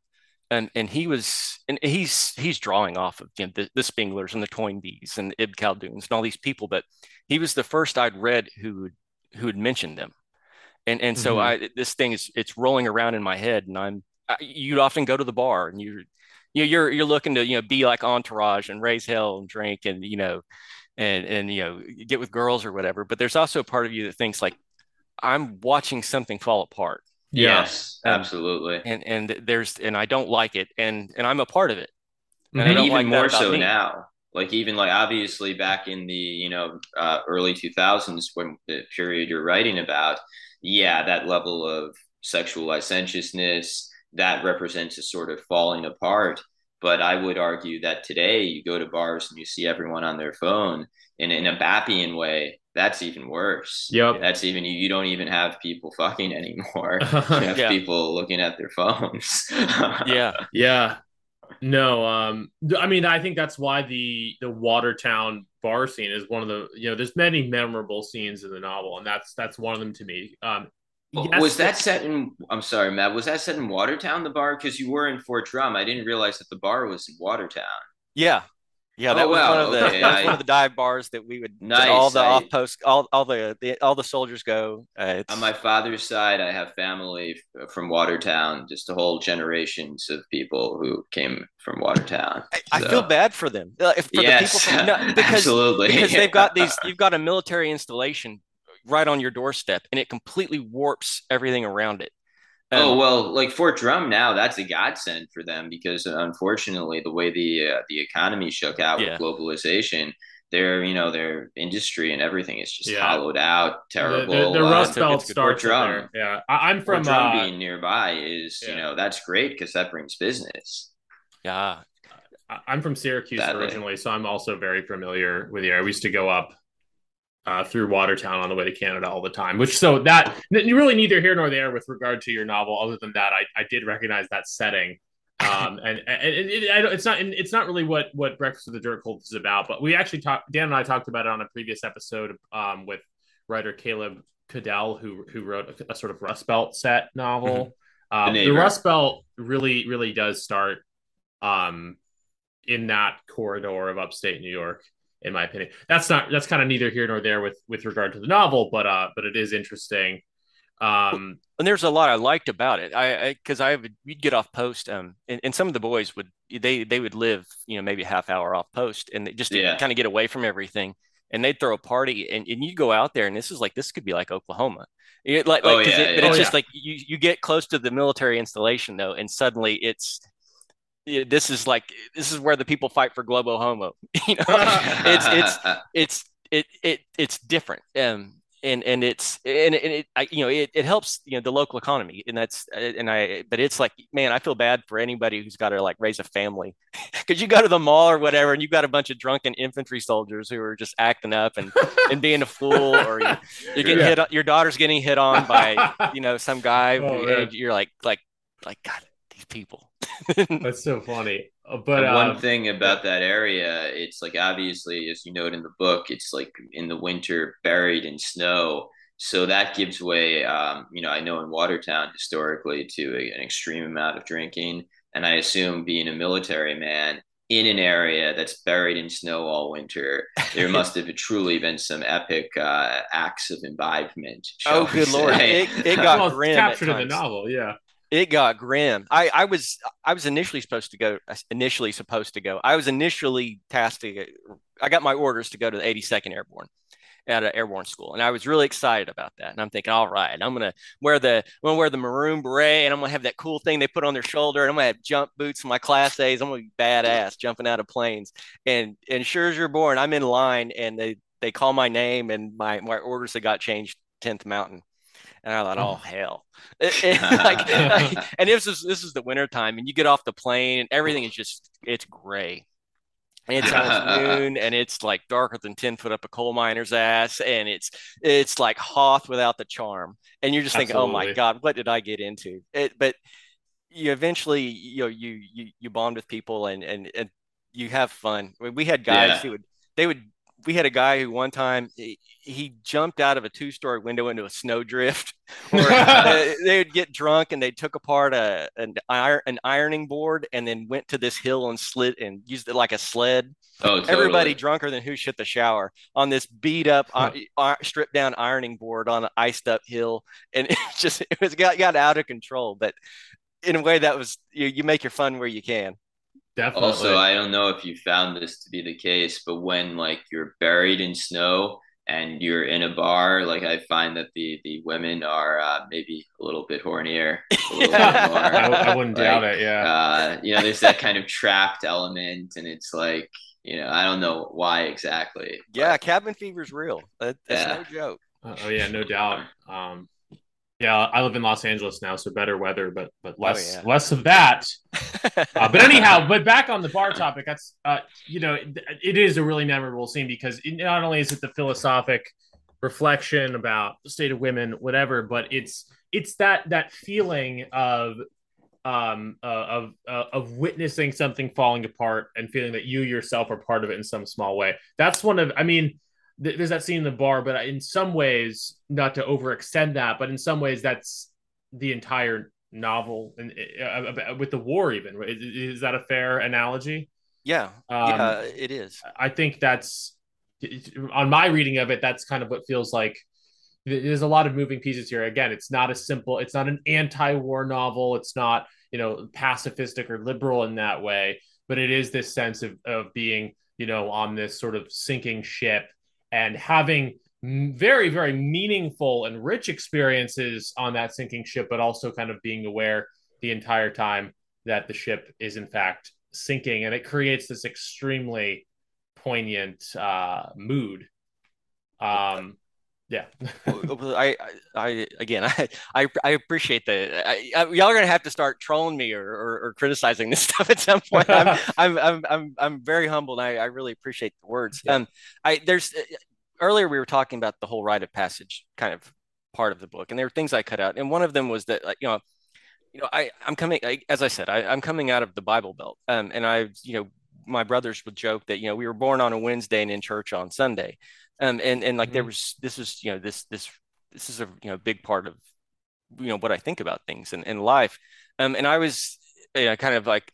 And and he was and he's he's drawing off of you know, the, the Spenglers and the Toynbees and the Ibn Khalduns and all these people, but he was the first I'd read who who had mentioned them. And and so Mhm. I this thing is it's rolling around in my head, and I'm I, you'd often go to the bar and you you you're you're looking to you know be like Entourage and raise hell and drink and you know and and you know get with girls or whatever. But there's also a part of you that thinks like I'm watching something fall apart, Yes, absolutely. and and there's and I don't like it, and and I'm a part of it. And I and don't even like more so me. now like even like obviously back in the you know uh, early 2000s when the period you're writing about yeah that level of sexual licentiousness that represents a sort of falling apart but i would argue that today you go to bars and you see everyone on their phone and in a Bappian way that's even worse Yep. that's even you, you don't even have people [laughs] fucking anymore [laughs] you have Yeah. people looking at their phones [laughs] Yeah, Yeah. No, um I mean I think that's why the the Watertown bar scene is one of the you know there's many memorable scenes in the novel and that's that's one of them to me. Um yes, was that set in? I'm sorry, Matt. Was that set in Watertown, the bar? Because you were in Fort Drum. I didn't realize that the bar was in Watertown. yeah, yeah. That Oh, was wow, one of the okay, that was one of the dive bars that we would Nice, all the I- off post all all the, the all the soldiers go. Uh, On my father's side, I have family from Watertown. Just a whole generations of people who came from Watertown. I, I feel bad for them. Uh, if- for yes, the people from, no, because absolutely. because they've got these [laughs] you've got a military installation right on your doorstep and it completely warps everything around it Oh Um, well, like Fort Drum now, that's a godsend for them because uh, unfortunately, the way the uh, the economy shook out Yeah. with globalization, their you know their industry and everything is just Yeah. hollowed out, terrible. the, the uh, Rust it's Belt it's starts drum. Yeah. I, I'm Fort from Drum uh, being nearby is you know that's great because that brings business. yeah I- I'm from Syracuse Sadly. originally, so I'm also very familiar with the area. We used to go up uh, through Watertown on the way to Canada all the time. Which so that really neither here nor there with regard to your novel. Other than that, I, I did recognize that setting. Um, [laughs] and, and it, it, I don't, it's not it's not really what what Breakfast with the Dirt Cult is about. But we actually talked. Dan and I talked about it on a previous episode um, with writer Caleb Cadell, who who wrote a, a sort of Rust Belt set novel. Um, The the, Rust Belt really really does start um, in that corridor of upstate New York, in my opinion. That's not that's kind of neither here nor there with with regard to the novel, but uh, but it is interesting. Um, and there's a lot I liked about it. I because I, would we'd get off post, um, and, and some of the boys would they they would live you know maybe a half hour off post, and they- just to Yeah. kind of get away from everything. And they'd throw a party, and, and you go out there, and this is like this could be like Oklahoma, It- like Oh, like 'cause yeah, it- but yeah. it's Oh, just yeah. like you you get close to the military installation though, and suddenly it's yeah, this is like this is where the people fight for Globo Homo. [laughs] you know, [laughs] it's it's it's it it it's different. Um and and it's and, and it I, you know it, it helps you know the local economy. And that's and I but it's like man I feel bad for anybody who's got to like raise a family. [laughs] Because you go to the mall or whatever and you've got a bunch of drunken infantry soldiers who are just acting up and and being a fool or you, you're getting Yeah. hit your daughter's getting hit on by you know some guy Oh, you're like like like God these people [laughs] that's so funny. Uh, But And one um, thing about that area, it's like obviously, as you note in the book, it's like in the winter buried in snow. So that gives way, um, you know, I know in Watertown historically to a, an extreme amount of drinking. And I assume being a military man in an area that's buried in snow all winter, there must have [laughs] truly been some epic uh, acts of imbibement. oh we good lord it, it [laughs] got well, it's grim at captured in the novel. Yeah. It got grim. I, I was I was initially supposed to go initially supposed to go. I was initially tasked to I got my orders to go to the 82nd Airborne at an airborne school. And I was really excited about that. And I'm thinking, all right, I'm gonna wear the I'm gonna wear the maroon beret and I'm gonna have that cool thing they put on their shoulder, and I'm gonna have jump boots in my class A's. I'm gonna be badass jumping out of planes. And and sure as you're born, I'm in line and they they call my name and my my orders had got changed 10th Mountain. And I thought, oh, oh. hell. [laughs] [laughs] And, like, like- [laughs] and this is this is the winter time, and you get off the plane, and everything is just it's gray. And it's almost noon, and it's like darker than ten foot up a coal miner's ass, and it's it's like Hoth without the charm. And you're just thinking, oh my god, what did I get into? It, but you eventually, you know, you you you bond with people, and and and you have fun. We had guys Yeah. who would they would we had a guy who one time he, he jumped out of a two-story window into a snowdrift. [laughs] Or [laughs] they, they would get drunk and they took apart a an, iron, an ironing board and then went to this hill and slid and used it like a sled. Oh, totally. Everybody drunker than who shit the shower on this beat up, uh, uh, stripped down ironing board on an iced up hill, and [laughs] it just it was got got out of control. But in a way, that was you, you make your fun where you can. Definitely. Also, I don't know if you found this to be the case, but when like you're buried in snow and you're in a bar, like I find that the the women are uh, maybe a little bit hornier. A little bit [laughs] more, I, I wouldn't like, doubt it. Yeah. uh, you know, there's that kind of trapped element, and it's like, you know, I don't know why exactly. Yeah, cabin fever's real. That, that's Yeah. no joke. Uh, oh yeah, no doubt. Um, yeah, I live in Los Angeles now, so better weather, but but less yeah. less of that. [laughs] Uh, but anyhow, but back on the bar topic, that's uh, you know, it, it is a really memorable scene because it, not only is it the philosophic reflection about the state of women, whatever, but it's it's that that feeling of um uh, of uh, of witnessing something falling apart and feeling that you yourself are part of it in some small way. That's one of, I mean, th- there's that scene in the bar, but in some ways, not to overextend that, but in some ways, that's the entire novel and uh, with the war. Even is, is that a fair analogy? yeah, Um, yeah, it is. I think that's on my reading of it. That's kind of what feels like. There's a lot of moving pieces here. Again, it's not a simple. It's not an anti-war novel. It's not you know pacifistic or liberal in that way. But it is this sense of of being you know on this sort of sinking ship and having very very meaningful and rich experiences on that sinking ship, but also kind of being aware the entire time that the ship is in fact sinking, and it creates this extremely poignant uh, mood. Um, yeah, [laughs] I, I, again, [laughs] I, I, I appreciate that. I, I, y'all are gonna have to start trolling me or, or, or criticizing this [laughs] stuff at some point. I'm, I'm, I'm, I'm, I'm very humbled. I, I really appreciate the words. Yeah. Um, I there's earlier we were talking about the whole rite of passage kind of part of the book, and there were things I cut out, and one of them was that like you know, you know, I, I'm coming, I, as I said, I, I'm coming out of the Bible Belt, um, and I, you know, my brothers would joke that you know we were born on a Wednesday and in church on Sunday, um, and and like there Mhm. was this was you know this this this is a you know big part of you know what I think about things and in life, um, and I was you know, kind of like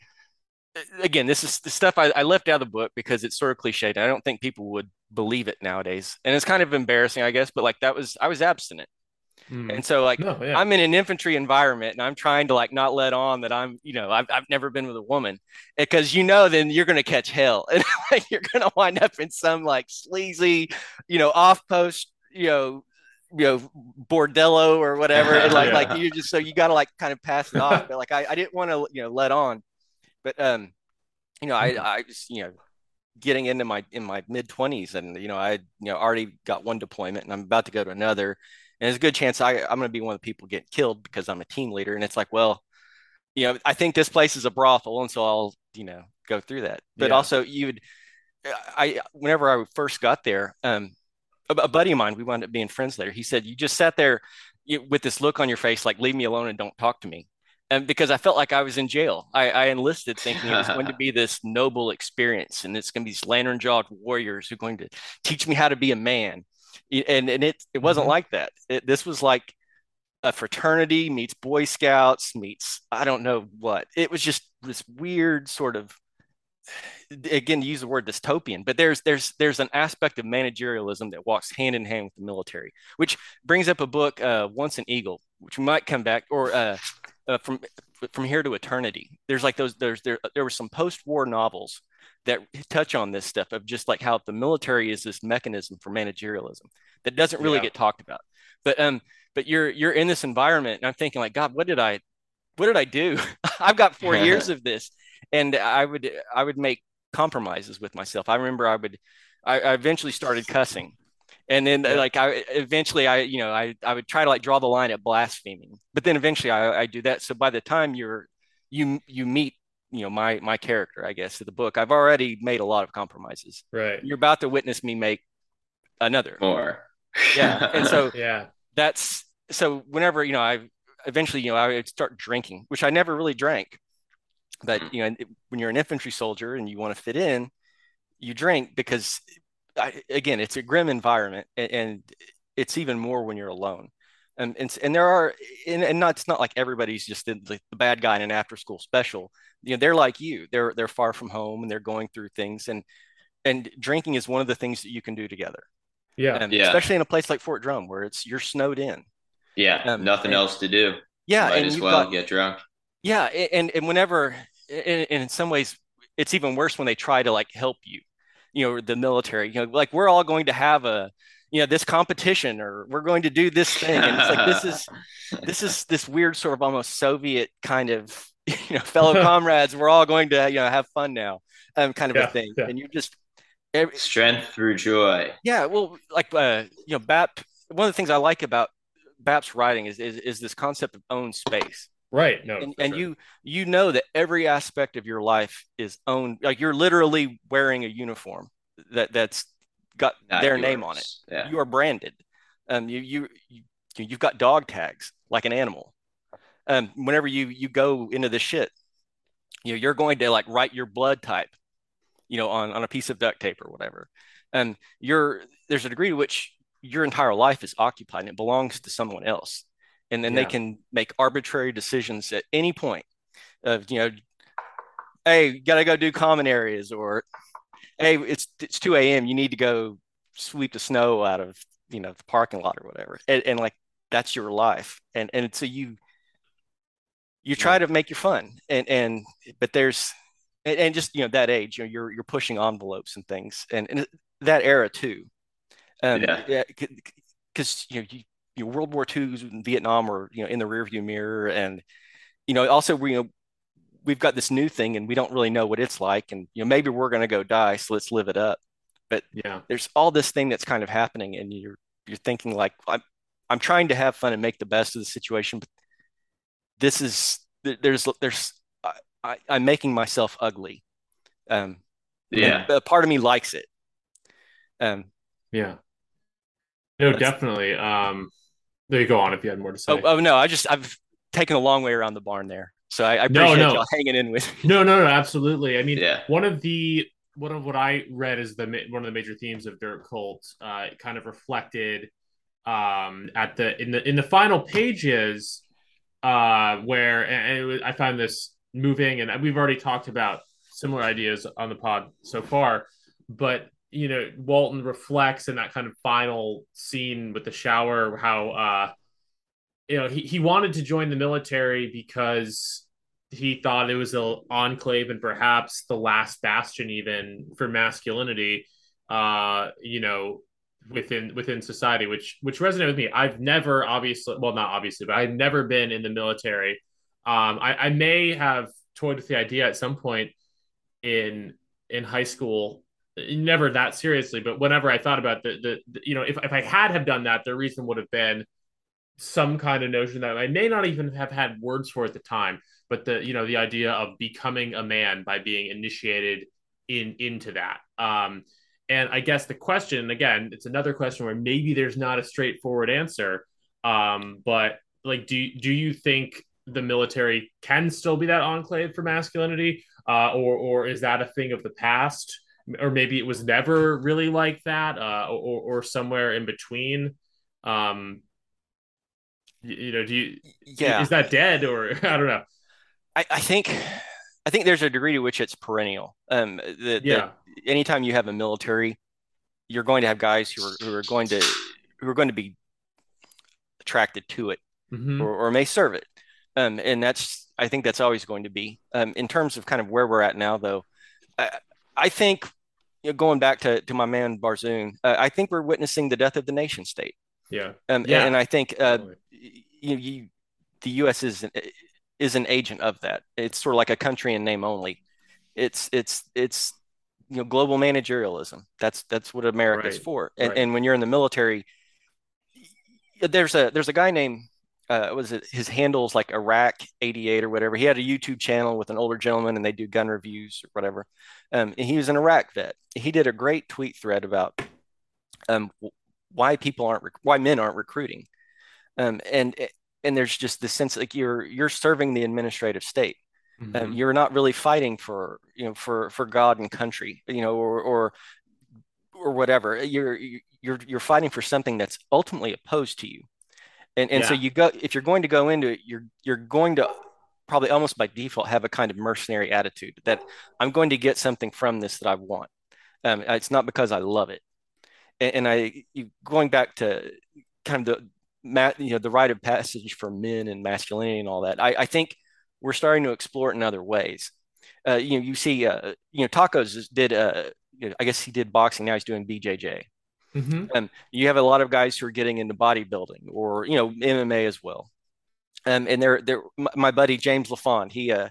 again this is the stuff I, I left out of the book because it's sort of cliched. I don't think people would believe it nowadays, and it's kind of embarrassing, I guess. But like that was I was abstinent, Mm. and so like no, yeah, I'm in an infantry environment and I'm trying to like not let on that I'm, you know, I've, I've never been with a woman because you know, then you're going to catch hell and like, you're going to wind up in some like sleazy, you know, off post, you know, you know, bordello or whatever. And like, Yeah. like you just, so you got to like kind of pass it off. But like, I, I didn't want to, you know, let on, but, um, you know, I, I was, you know, getting into my, in my mid twenties and, you know, I, you know, already got one deployment and I'm about to go to another and there's a good chance I, I'm going to be one of the people getting killed because I'm a team leader. And it's like, well, you know, I think this place is a brothel, and so I'll, you know, go through that. But Yeah. also, you would, I, whenever I first got there, um, a, a buddy of mine, we wound up being friends later. He said, you just sat there you, with this look on your face, like leave me alone and don't talk to me. And because I felt like I was in jail, I, I enlisted thinking it was going to be [laughs] this noble experience, and it's going to be these lantern-jawed warriors who are going to teach me how to be a man and and it it wasn't Mhm. like that. It, this was like a fraternity meets Boy Scouts meets I don't know what. It was just this weird sort of again to use the word dystopian, but there's there's there's an aspect of managerialism that walks hand in hand with the military, which brings up a book, uh, Once an Eagle, which we might come back or uh, uh, from from here to eternity. There's like those there's there there were some post-war novels that touch on this stuff of just like how the military is this mechanism for managerialism that doesn't really Yeah. get talked about. But um, but you're you're in this environment, and I'm thinking like, God, what did I, what did I do? [laughs] I've got four years [laughs] of this, and I would I would make compromises with myself. I remember I would, I, I eventually started cussing. And then Yeah. like I eventually I you know I I would try to like draw the line at blaspheming, but then eventually I, I do that. So by the time you're you you meet you know my my character I guess of the book, I've already made a lot of compromises. right, You're about to witness me make another. More. Yeah, and so [laughs] yeah, that's so whenever you know I eventually you know I would start drinking, which I never really drank, but Mm. you know when you're an infantry soldier and you want to fit in, you drink because I, again, it's a grim environment, and, and it's even more when you're alone. And and, and there are, and, and not it's not like everybody's just the, the bad guy in an after school special. You know, they're like you. They're they're far from home and they're going through things, and and drinking is one of the things that you can do together. Yeah. Um, Yeah. especially in a place like Fort Drum where it's you're snowed in. Yeah, Um, nothing and- else to do. Yeah, Might and as well got- get drunk. Yeah, and and whenever, and, and in some ways, it's even worse when they try to like help you. You know, the military. You know, like we're all going to have a, you know, this competition, or we're going to do this thing, and it's like this is [laughs] this is this weird sort of almost Soviet kind of, [laughs] you know, [laughs] fellow comrades. We're all going to you know have fun now, um, kind of Yeah, a thing, yeah. and you just. every- strength through joy. yeah, well, like uh, you know, BAP. One of the things I like about BAP's writing is is, is this concept of own space Right. No. and, and sure. you you know that every aspect of your life is owned like you're literally wearing a uniform that that's got Not their name on it. Yeah. you are branded um you you, you you've got dog tags like an animal um whenever you you go into the shit you know you're going to like write your blood type you know on on a piece of duct tape or whatever and you're there's a degree to which your entire life is occupied and it belongs to someone else and then they can make arbitrary decisions at any point of you know hey gotta go do common areas or hey it's it's 2 a.m you need to go sweep the snow out of you know the parking lot or whatever. And, and like that's your life. And and so you you try to make your fun. And and but there's and, and just you know that age you know you're you're pushing envelopes and things. And, and that era too. Um Yeah. because you know you, you know, World War II Vietnam are you know in the rearview mirror and you know also we you know we've got this new thing and we don't really know what it's like and you know maybe we're going to go die so let's live it up But Yeah. there's all this thing that's kind of happening and you're you're thinking like I'm I'm trying to have fun and make the best of the situation but this is there- there's there's I, I'm making myself ugly um Yeah. a part of me likes it um Yeah. No, definitely. Um, there you go on if you had more to say. oh, oh no I just I've taken a long way around the barn there so I, I No, appreciate no. y'all hanging in with No, no, no, absolutely. I mean, Yeah. one of the one of what I read is the one of the major themes of Dirt Cult, uh, kind of reflected um, at the in the in the final pages, uh, where and was, I found this moving, and we've already talked about similar ideas on the pod so far, but you know, Walton reflects in that kind of final scene with the shower how uh, you know he, he wanted to join the military because he thought it was an enclave and perhaps the last bastion even for masculinity uh you know within within society which which resonated with me. I've never obviously well not obviously but i've never been in the military. Um i, I may have toyed with the idea at some point in in high school never that seriously but whenever i thought about the, the, the you know if, if i had have done that the reason would have been some kind of notion that i may not even have had words for at the time but the you know the idea of becoming a man by being initiated in into that. Um and i guess the question again it's another question where maybe there's not a straightforward answer um but like do do you think the military can still be that enclave for masculinity uh or or is that a thing of the past or maybe it was never really like that uh or or somewhere in between um you, you know do you yeah is that dead or [laughs] i don't know I, I think I think there's a degree to which it's perennial. Um, that, yeah that anytime you have a military, you're going to have guys who are who are going to who are going to be attracted to it Mhm. or, or may serve it. Um, and that's I think that's always going to be. Um, in terms of kind of where we're at now, though, I, I think you know, going back to to my man Barzun, uh, I think we're witnessing the death of the nation state. yeah Um, Yeah. and I think uh, Totally. you, you the U.S. is an, is an agent of that. It's sort of like a country in name only. It's it's it's you know global managerialism. That's that's what America's Right. for. And Right. and when you're in the military, there's a there's a guy named uh, was it his handle's like Iraq 88 or whatever. He had a YouTube channel with an older gentleman and they do gun reviews or whatever. Um, and he was an Iraq vet. He did a great tweet thread about um, why people aren't rec- why men aren't recruiting. Um, and and there's just this sense like you're you're serving the administrative state. Um, Mhm. you're not really fighting for you know for for God and country, you know, or or or whatever. You're you're you're fighting for something that's ultimately opposed to you. And and so you go if you're going to go into it, you're you're going to probably almost by default have a kind of mercenary attitude that I'm going to get something from this that I want. Um, it's not because I love it. And, and I you, going back to kind of the ma- you know the rite of passage for men and masculinity and all that. I, I think we're starting to explore it in other ways. Uh, you know, you see, uh, you know, Tacos did. Uh, you know, I guess he did boxing. Now he's doing BJJ. Mhm. Um, you have a lot of guys who are getting into bodybuilding or you know MMA as well. Um, and they're they're my, buddy James LaFond. He uh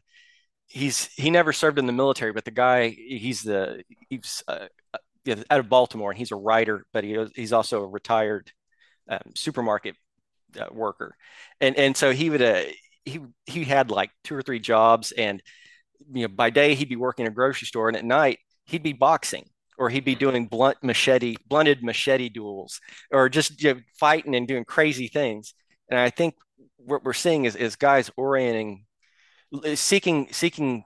he's he never served in the military, but the guy he's the he's uh, out of Baltimore and he's a writer, but he he's also a retired um, supermarket uh, worker, and and so he would uh, he he had like two or three jobs, and you know by day he'd be working in a grocery store, and at night he'd be boxing or he'd be doing blunt machete blunted machete duels or just you know, fighting and doing crazy things. And I think what we're seeing is is guys orienting seeking seeking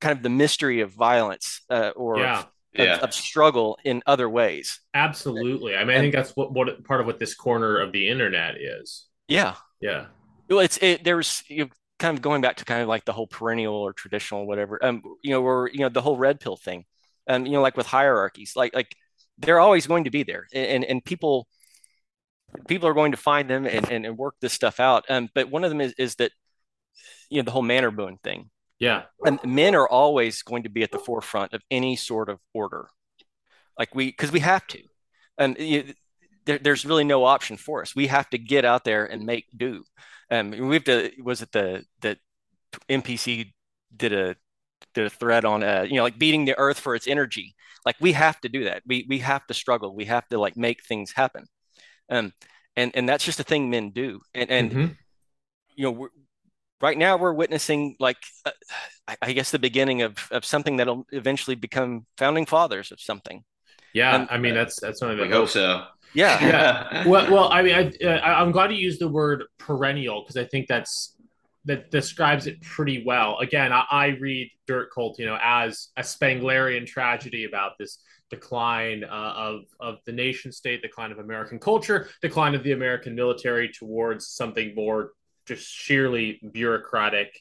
kind of the mystery of violence uh, or Yeah. of, Yeah. of struggle in other ways. Absolutely. I mean, I think that's what, what part of what this corner of the internet is. Yeah. Yeah. Well, it's it, there's you know, kind of going back to kind of like the whole perennial or traditional whatever. Um, you know, or you know the whole red pill thing. Um, you know, like with hierarchies, like like they're always going to be there, and and people people are going to find them and and, and work this stuff out. Um, but one of them is is that you know the whole Männerbund thing. Yeah. And men are always going to be at the forefront of any sort of order, like we because we have to, and you, there, there's really no option for us. We have to get out there and make do. Um, we have to. Was it the the NPC did a did a thread on uh you know like beating the earth for its energy. Like we have to do that. We we have to struggle. We have to like make things happen. Um, and and that's just a thing men do. And and Mhm. you know we're, right now we're witnessing like uh, I, I guess the beginning of of something that'll eventually become founding fathers of something. Yeah. Um, I mean, that's that's something We that hope so. Yeah. [laughs] Yeah. well, well, I mean, I, uh, I'm glad you used the word perennial because I think that's that describes it pretty well. Again, I, I read Dirt Cult, you know, as a Spenglerian tragedy about this decline uh, of of the nation state, decline of American culture, decline of the American military towards something more just sheerly bureaucratic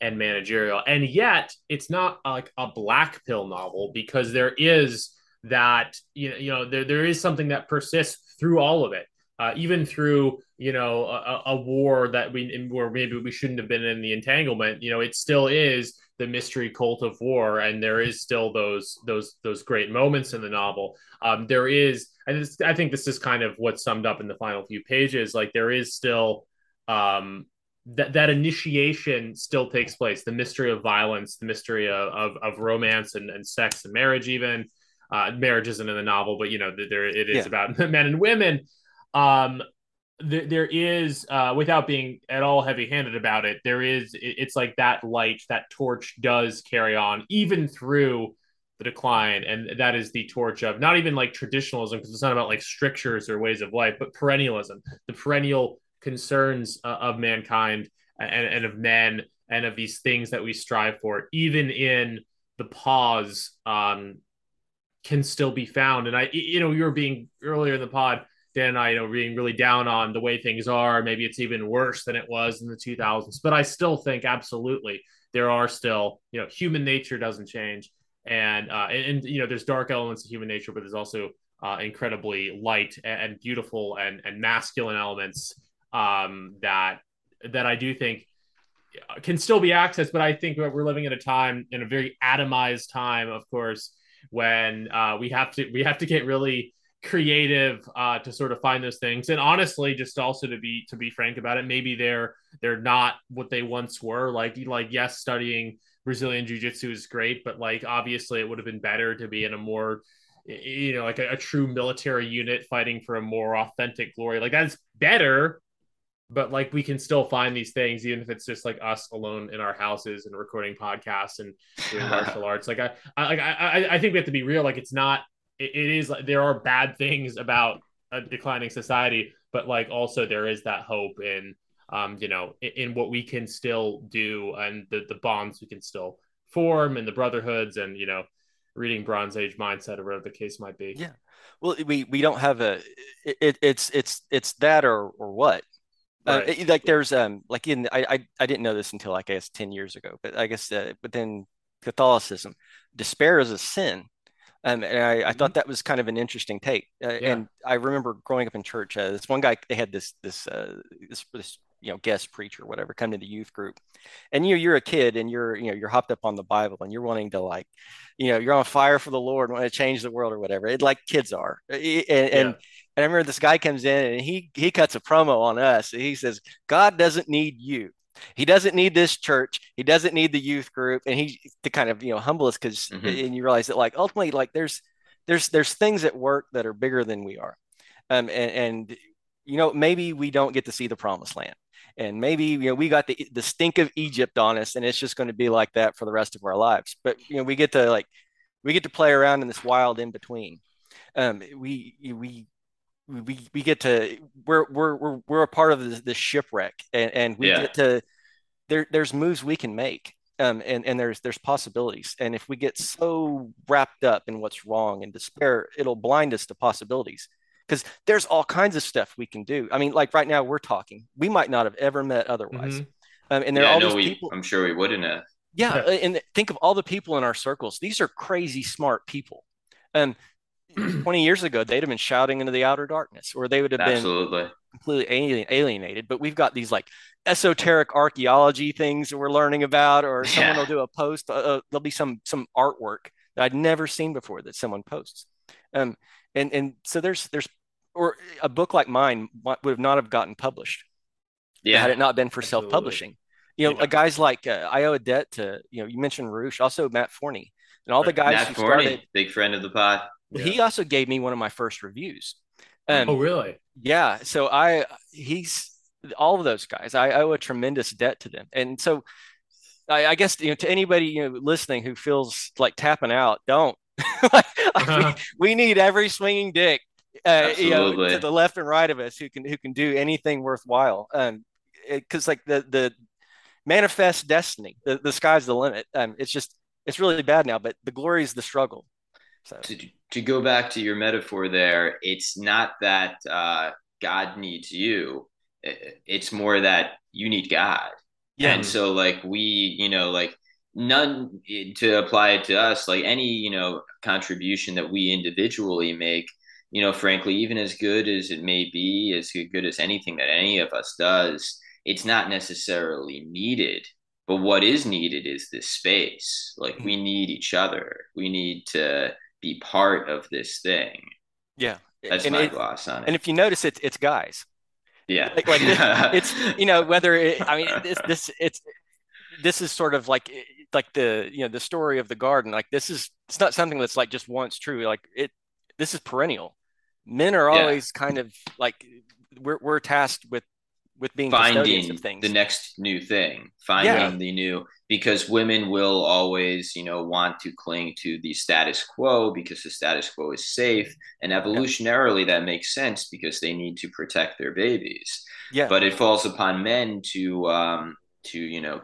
and managerial. And yet, it's not like a black pill novel because there is that you know, you know there, there is something that persists through all of it uh, even through you know a, a war that we where maybe we shouldn't have been in the entanglement you know it still is the mystery cult of war and there is still those those those great moments in the novel um, there is and i think this is kind of what's summed up in the final few pages like there is still um, that that initiation still takes place the mystery of violence the mystery of of, of romance and, and sex and marriage even uh, marriage isn't in the novel, but you know, there it is Yeah. about [laughs] men and women. Um, there, there is, uh, without being at all heavy-handed about it, there is. It's like that light, that torch does carry on even through the decline, and that is the torch of not even like traditionalism, because it's not about like strictures or ways of life, but perennialism, the perennial concerns uh, of mankind and, and of men and of these things that we strive for, even in the pause. Um, can still be found. And I, you know, you were being earlier in the pod, Dan and I, you know, being really down on the way things are. Maybe it's even worse than it was in the 2000s. But I still think absolutely there are still, you know, human nature doesn't change. And, uh, and, and you know, there's dark elements of human nature, but there's also uh, incredibly light and, and beautiful and, and masculine elements um, that that I do think can still be accessed. But I think we're living at a time in a very atomized time, of course, when uh, we have to we have to get really creative uh, to sort of find those things. And honestly, just also to be to be frank about it, maybe they're they're not what they once were. Like like yes, studying Brazilian Jiu Jitsu is great, but like obviously it would have been better to be in a more you know like a, a true military unit fighting for a more authentic glory. Like that's better, but like we can still find these things even if it's just like us alone in our houses and recording podcasts and doing [laughs] martial arts like i i like i i think we have to be real like it's not it, it is like there are bad things about a declining society but like also there is that hope in um you know in, in what we can still do and the the bonds we can still form and the brotherhoods and you know reading Bronze Age mindset or whatever the case might be. Yeah. Well, we we don't have a it, it's it's it's that or or what. Uh, Right. it- like there's um like in I, I I didn't know this until like I guess 10 years ago, but I guess uh, within Catholicism, despair is a sin. Um, and I, I thought that was kind of an interesting take. Uh, Yeah. And I remember growing up in church, uh, this one guy, they had this this uh, this this you know guest preacher, whatever, come to the youth group, and you you're a kid and you're you know you're hopped up on the Bible and you're wanting to like, you know, you're on fire for the Lord, want to change the world or whatever. It like kids are, and and, Yeah. and I remember this guy comes in and he he cuts a promo on us. He says, God doesn't need you. He doesn't need this church. He doesn't need the youth group. And he to kind of, you know, humble us because Mhm. and you realize that like ultimately, like there's there's there's things at work that are bigger than we are. Um and, and you know, maybe we don't get to see the promised land. And maybe you know we got the the stink of Egypt on us, and it's just going to be like that for the rest of our lives. But you know, we get to like we get to play around in this wild in between. Um, we we we we get to we're we're we're we're a part of the, the shipwreck and, and we Yeah. get to there there's moves we can make um and and there's there's possibilities and if we get so wrapped up in what's wrong and despair it'll blind us to possibilities because there's all kinds of stuff we can do i mean like right now we're talking we might not have ever met otherwise Mhm. um, and there are all no, these we, people I'm sure we wouldn't have. yeah, Yeah. and think of all the people in our circles. These are crazy smart people. And [clears throat] 20 years ago, they'd have been shouting into the outer darkness, or they would have been Absolutely. completely alien, alienated. But we've got these like esoteric archaeology things that we're learning about, or someone Yeah. will do a post. Uh, uh, there'll be some some artwork that I'd never seen before that someone posts. Um, and and so there's there's or a book like mine would have not have gotten published yeah, had it not been for self-publishing. You know, Yeah. guys like uh, I owe a debt to you know you mentioned Roosh, also Matt Forney, and all the guys Matt who Forney, started. big friend of the pod. He also gave me one of my first reviews. Um, Oh, really? yeah, so I he's all of those guys. I owe a tremendous debt to them, and so I, I guess you know to anybody you know listening who feels like tapping out, don't. [laughs] Like, we, we need every swinging dick, uh, you know, to the left and right of us who can who can do anything worthwhile. Um, because like the the manifest destiny, the the sky's the limit. Um, it's just it's really bad now, but the glory is the struggle. So to, to go back to your metaphor there, it's not that uh, God needs you. It's more that you need God. yeah, And so, like, we, you know, like, none to apply it to us, like, any, you know, contribution that we individually make, you know, frankly, even as good as it may be, as good as anything that any of us does, it's not necessarily needed. But what is needed is this space. Like, we need each other. We need to be part of this thing. yeah. That's and my it- gloss on it. and if you notice, it's it's guys. yeah. like, like [laughs] it's you know whether it, I mean this this it's this is sort of like like the you know the story of the garden like this is it's not something that's like just once true like it this is perennial men are Yeah. always kind of like we're we're tasked with with being finding of things. the next new thing finding Yeah. the new because women will always you know want to cling to the status quo because the status quo is safe and evolutionarily that makes sense because they need to protect their babies. Yeah. But it falls upon men to um to you know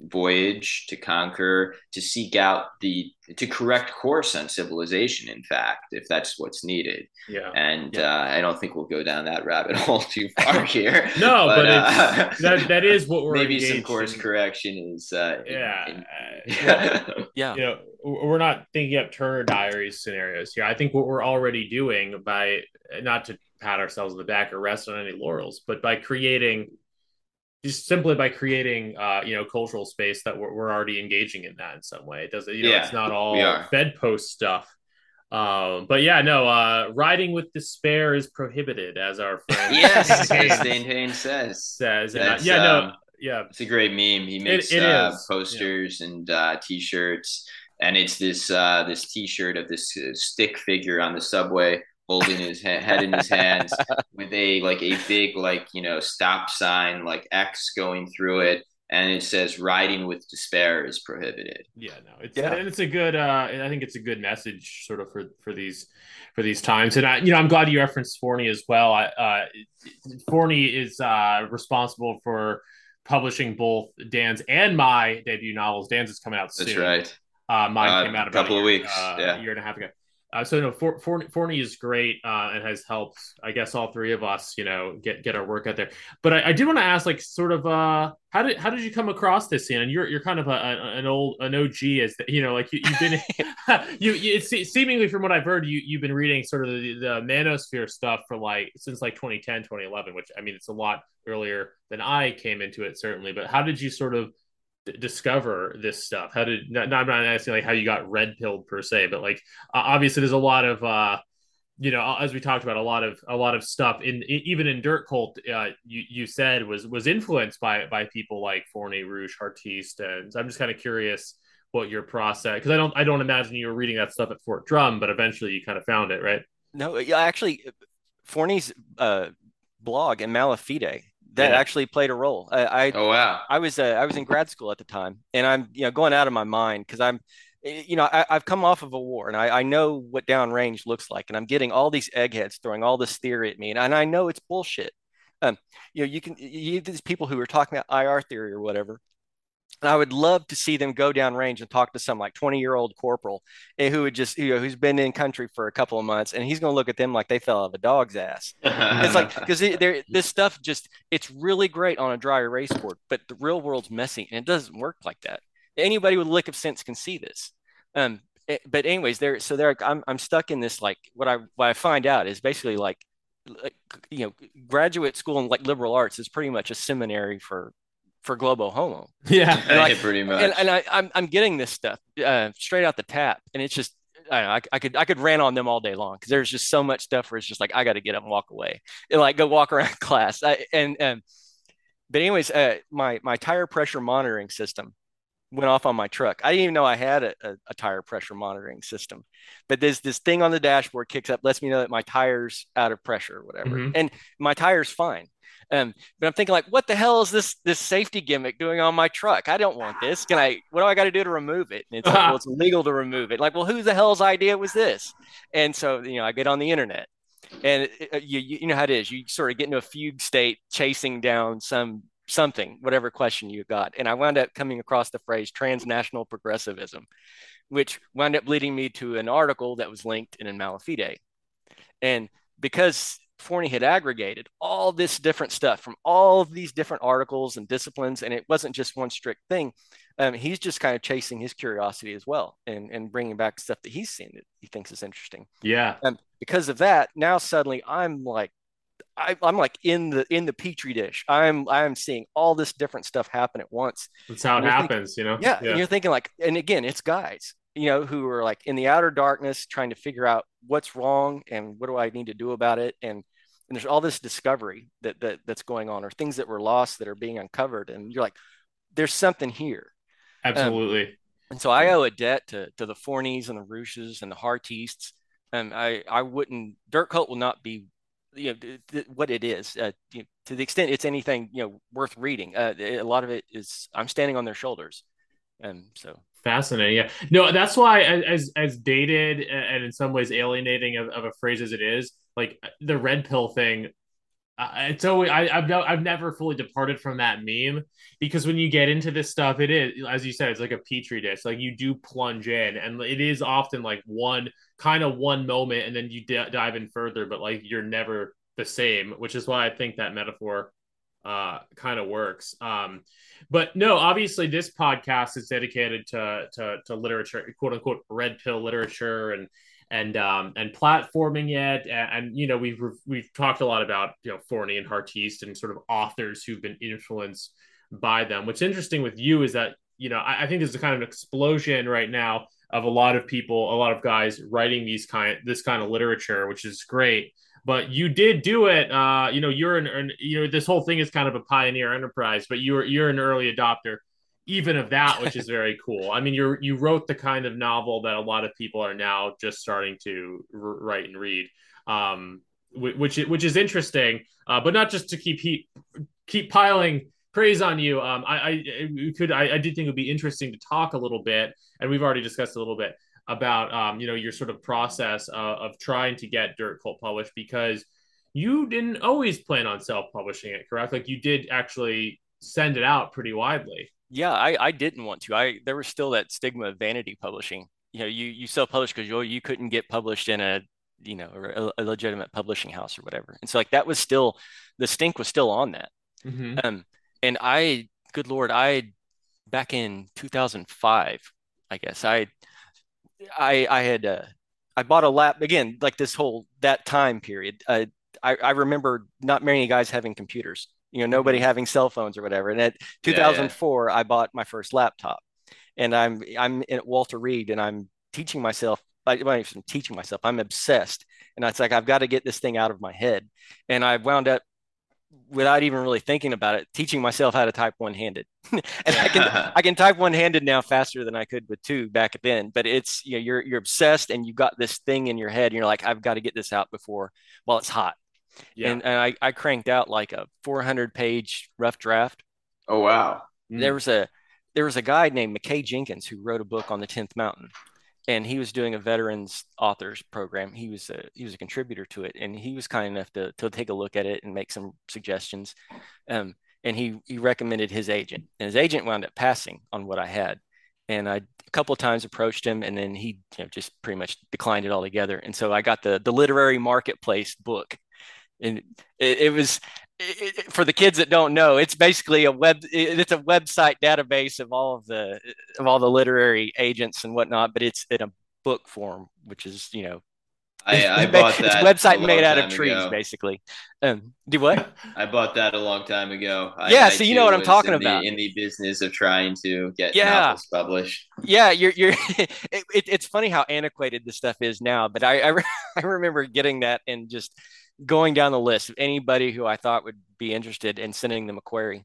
voyage to conquer to seek out the to correct course on civilization in fact if that's what's needed Yeah. and uh, i don't think we'll go down that rabbit [laughs] hole too far [laughs] here No, but, uh, it's, [laughs] that that is what we're maybe some course in. correction is uh Yeah. in- uh, yeah you know we're not thinking up turner diaries scenarios here i think what we're already doing by not to pat ourselves on the back or rest on any laurels but by creating just simply by creating uh you know cultural space that we're, we're already engaging in that in some way. It doesn't you know Yeah, it's not all are. stuff. Um but yeah no uh riding with despair is prohibited as our friend [laughs] yes Dane Haynes says. says. And, uh, yeah no um, yeah. It's a great meme. He makes it uh, is, posters and uh, t-shirts, and it's this uh, this t-shirt of this uh, stick figure on the subway holding his he- head in his hands with a like a big like you know stop sign like X going through it, and it says "Riding with despair is prohibited." Yeah, no, it's Yeah. and it's a good. Uh, I think it's a good message, sort of for for these for these times. And I, you know, I'm glad you referenced Forney as well. I, uh, Forney is uh, responsible for publishing both Dan's and my debut novels. Dan's is coming out soon. That's right. Uh, mine Uh, came out about couple a of weeks, uh, yeah. a year and a half ago. Uh, so no, For, For, Forney is great uh, and has helped, I guess, all three of us, you know, get get our work out there. But I, I did want to ask, like, sort of, uh, how did how did you come across this scene? And you're you're kind of a, a- an old an OG, as the, you know, like you, you've been [laughs] [laughs] you, you it's seemingly from what I've heard, you you've been reading sort of the, the manosphere stuff for like since like 2010, 2011, which I mean, it's a lot earlier than I came into it, certainly. But how did you sort of discover this stuff? How did not, not I'm not asking like how you got red pilled per se, but like uh, obviously there's a lot of uh you know as we talked about a lot of a lot of stuff in even in dirt cult uh you you said was was influenced by by people like Forney Roosh Heartiste and so I'm just kind of curious what your process because I don't I don't imagine you were reading that stuff at Fort Drum but eventually you kind of found it right No, actually, Forney's uh, blog in Mala Fide that Yeah. actually played a role. I, I Oh wow. I was uh, I was in grad school at the time, and I'm you know going out of my mind because I'm eh, you know I, I've come off of a war and I, I know what downrange looks like, and I'm getting all these eggheads throwing all this theory at me, and, and I know it's bullshit. Um, you know, you can you these people who are talking about IR theory or whatever. And I would love to see them go downrange and talk to some like 20 year old corporal eh, who would just, you know, who's been in country for a couple of months and he's going to look at them like they fell out of a dog's ass. It's like [laughs] because this stuff just it's really great on a dry erase board, but the real world's messy and it doesn't work like that. Anybody with a lick of sense can see this. Um, eh, but anyways, there so there I'm I'm stuck in this like what I what I find out is basically like like you know graduate school and like liberal arts is pretty much a seminary for for globo homo yeah [laughs] And like- pretty much. and, and I, I'm I'm getting this stuff uh, straight out the tap, and it's just I, don't know, I, I could I could rant on them all day long because there's just so much stuff where it's just like I got to get up and walk away, and like go walk around [laughs] class. I, and um, but anyways, uh, my my tire pressure monitoring system went off on my truck. I didn't even know I had a, a, a tire pressure monitoring system, but there's this thing on the dashboard kicks up, lets me know that my tire's out of pressure or whatever, Mhm. and my tire's fine. Um, but I'm thinking like, what the hell is this this safety gimmick doing on my truck? I don't want this. Can I? What do I got to do to remove it? And it's like, well, it's [laughs] illegal to remove it. Like, well, who the hell's idea was this? And so you know, I get on the internet, and it- it- you you know how it is. You sort of get into a fugue state, chasing down some something, whatever question you got. And I wound up coming across the phrase transnational progressivism, which wound up leading me to an article that was linked in Mala Fide. And because Forney had aggregated all this different stuff from all of these different articles and disciplines, and it wasn't just one strict thing. Um, he's just kind of chasing his curiosity as well, and and bringing back stuff that he's seen that he thinks is interesting. yeah And because of that, now suddenly I'm like, I, I'm like in the in the petri dish. I'm I'm seeing all this different stuff happen at once. that's how it You're thinking- happens you know Yeah, and you're thinking like, and again, it's guys, you know, who are like in the outer darkness trying to figure out what's wrong and what do I need to do about it, and and there's all this discovery that that that's going on, or things that were lost that are being uncovered, and you're like, there's something here. Um, absolutely And so I owe a debt to to the Forneys and the Rooshes and the Heartistes. And I I wouldn't Dirt Cult will not be you know th- th- what it is uh, you know, to the extent it's anything you know worth reading. Uh, a lot of it is I'm standing on their shoulders, and so Fascinating. Yeah. No, that's why as as dated and in some ways alienating of, of a phrase as it is, like the red pill thing, uh, it's always I, I've no, I've never fully departed from that meme because when you get into this stuff, it is as you said, it's like a petri dish. Like you do plunge in, and it is often like one kind of one moment, and then you d- dive in further, but like you're never the same, which is why I think that metaphor uh kind of works. Um but no, obviously this podcast is dedicated to to to literature, quote unquote red pill literature and and um and platforming it and, and you know we've we've talked a lot about you know Forney and Heartiste and sort of authors who've been influenced by them. What's interesting with you is that you know I, I think there's a kind of an explosion right now of a lot of people, a lot of guys writing these kind this kind of literature, which is great. But you did do it. Uh, you know, you're an, an you know this whole thing is kind of a pioneer enterprise, but you're you're an early adopter, even of that, which is very [laughs] cool. I mean, you you wrote the kind of novel that a lot of people are now just starting to r- write and read, um, which which is interesting. Uh, but not just to keep heat, keep piling praise on you. Um, I, I could I, I did think it would be interesting to talk a little bit, and we've already discussed a little bit about um, you know your sort of process uh, of trying to get Dirt Cult published because you didn't always plan on self-publishing it, correct? Like you did actually send it out pretty widely. Yeah, I, I didn't want to. I there was still that stigma of vanity publishing. You know, you you self-published because you you couldn't get published in a you know a, a legitimate publishing house or whatever. And so like that was still the stink was still on that. hmm Um, and I, good Lord, I back in 2005, I guess I I I had uh, I bought a lap again like this whole that time period. Uh, I I remember not many guys having computers. You know, nobody hmm having cell phones or whatever. And at Yeah, yeah. 2004, I bought my first laptop, and I'm I'm at Walter Reed, and I'm teaching myself. Like, well, I'm teaching myself. I'm obsessed, and it's like I've got to get this thing out of my head. And I wound up without even really thinking about it, teaching myself how to type one-handed. [laughs] and I can [laughs] I can type one-handed now faster than I could with two back then. But it's you know you're you're obsessed and you've got this thing in your head and you're like I've got to get this out before while it's hot. Yeah. And, and I, I cranked out like a 400 page rough draft. Oh wow. There Mm. was a there was a guy named McKay Jenkins who wrote a book on the 10th mountain and he was doing a veterans authors program. He was a he was a contributor to it, and he was kind enough to to take a look at it and make some suggestions. Um, and he he recommended his agent, and his agent wound up passing on what I had. And I a couple of times approached him, and then he you know, just pretty much declined it altogether. And so I got the the literary marketplace book, and it, it was it, it- for the kids that don't know, it's basically a web. It's a website database of all of the of all the literary agents and whatnot, but it's in a book form, which is you know, I, I it's, bought it's a that website a made out of trees, ago. basically. Um, do what? [laughs] I bought that a long time ago. I, Yeah, I so you know what I'm talking in the, about. in the business of trying to get Yeah, novels published. yeah. You're you're. [laughs] it, it, it's funny how antiquated this stuff is now, but I I, re- [laughs] I remember getting that and just going down the list of anybody who I thought would be interested in sending them a query,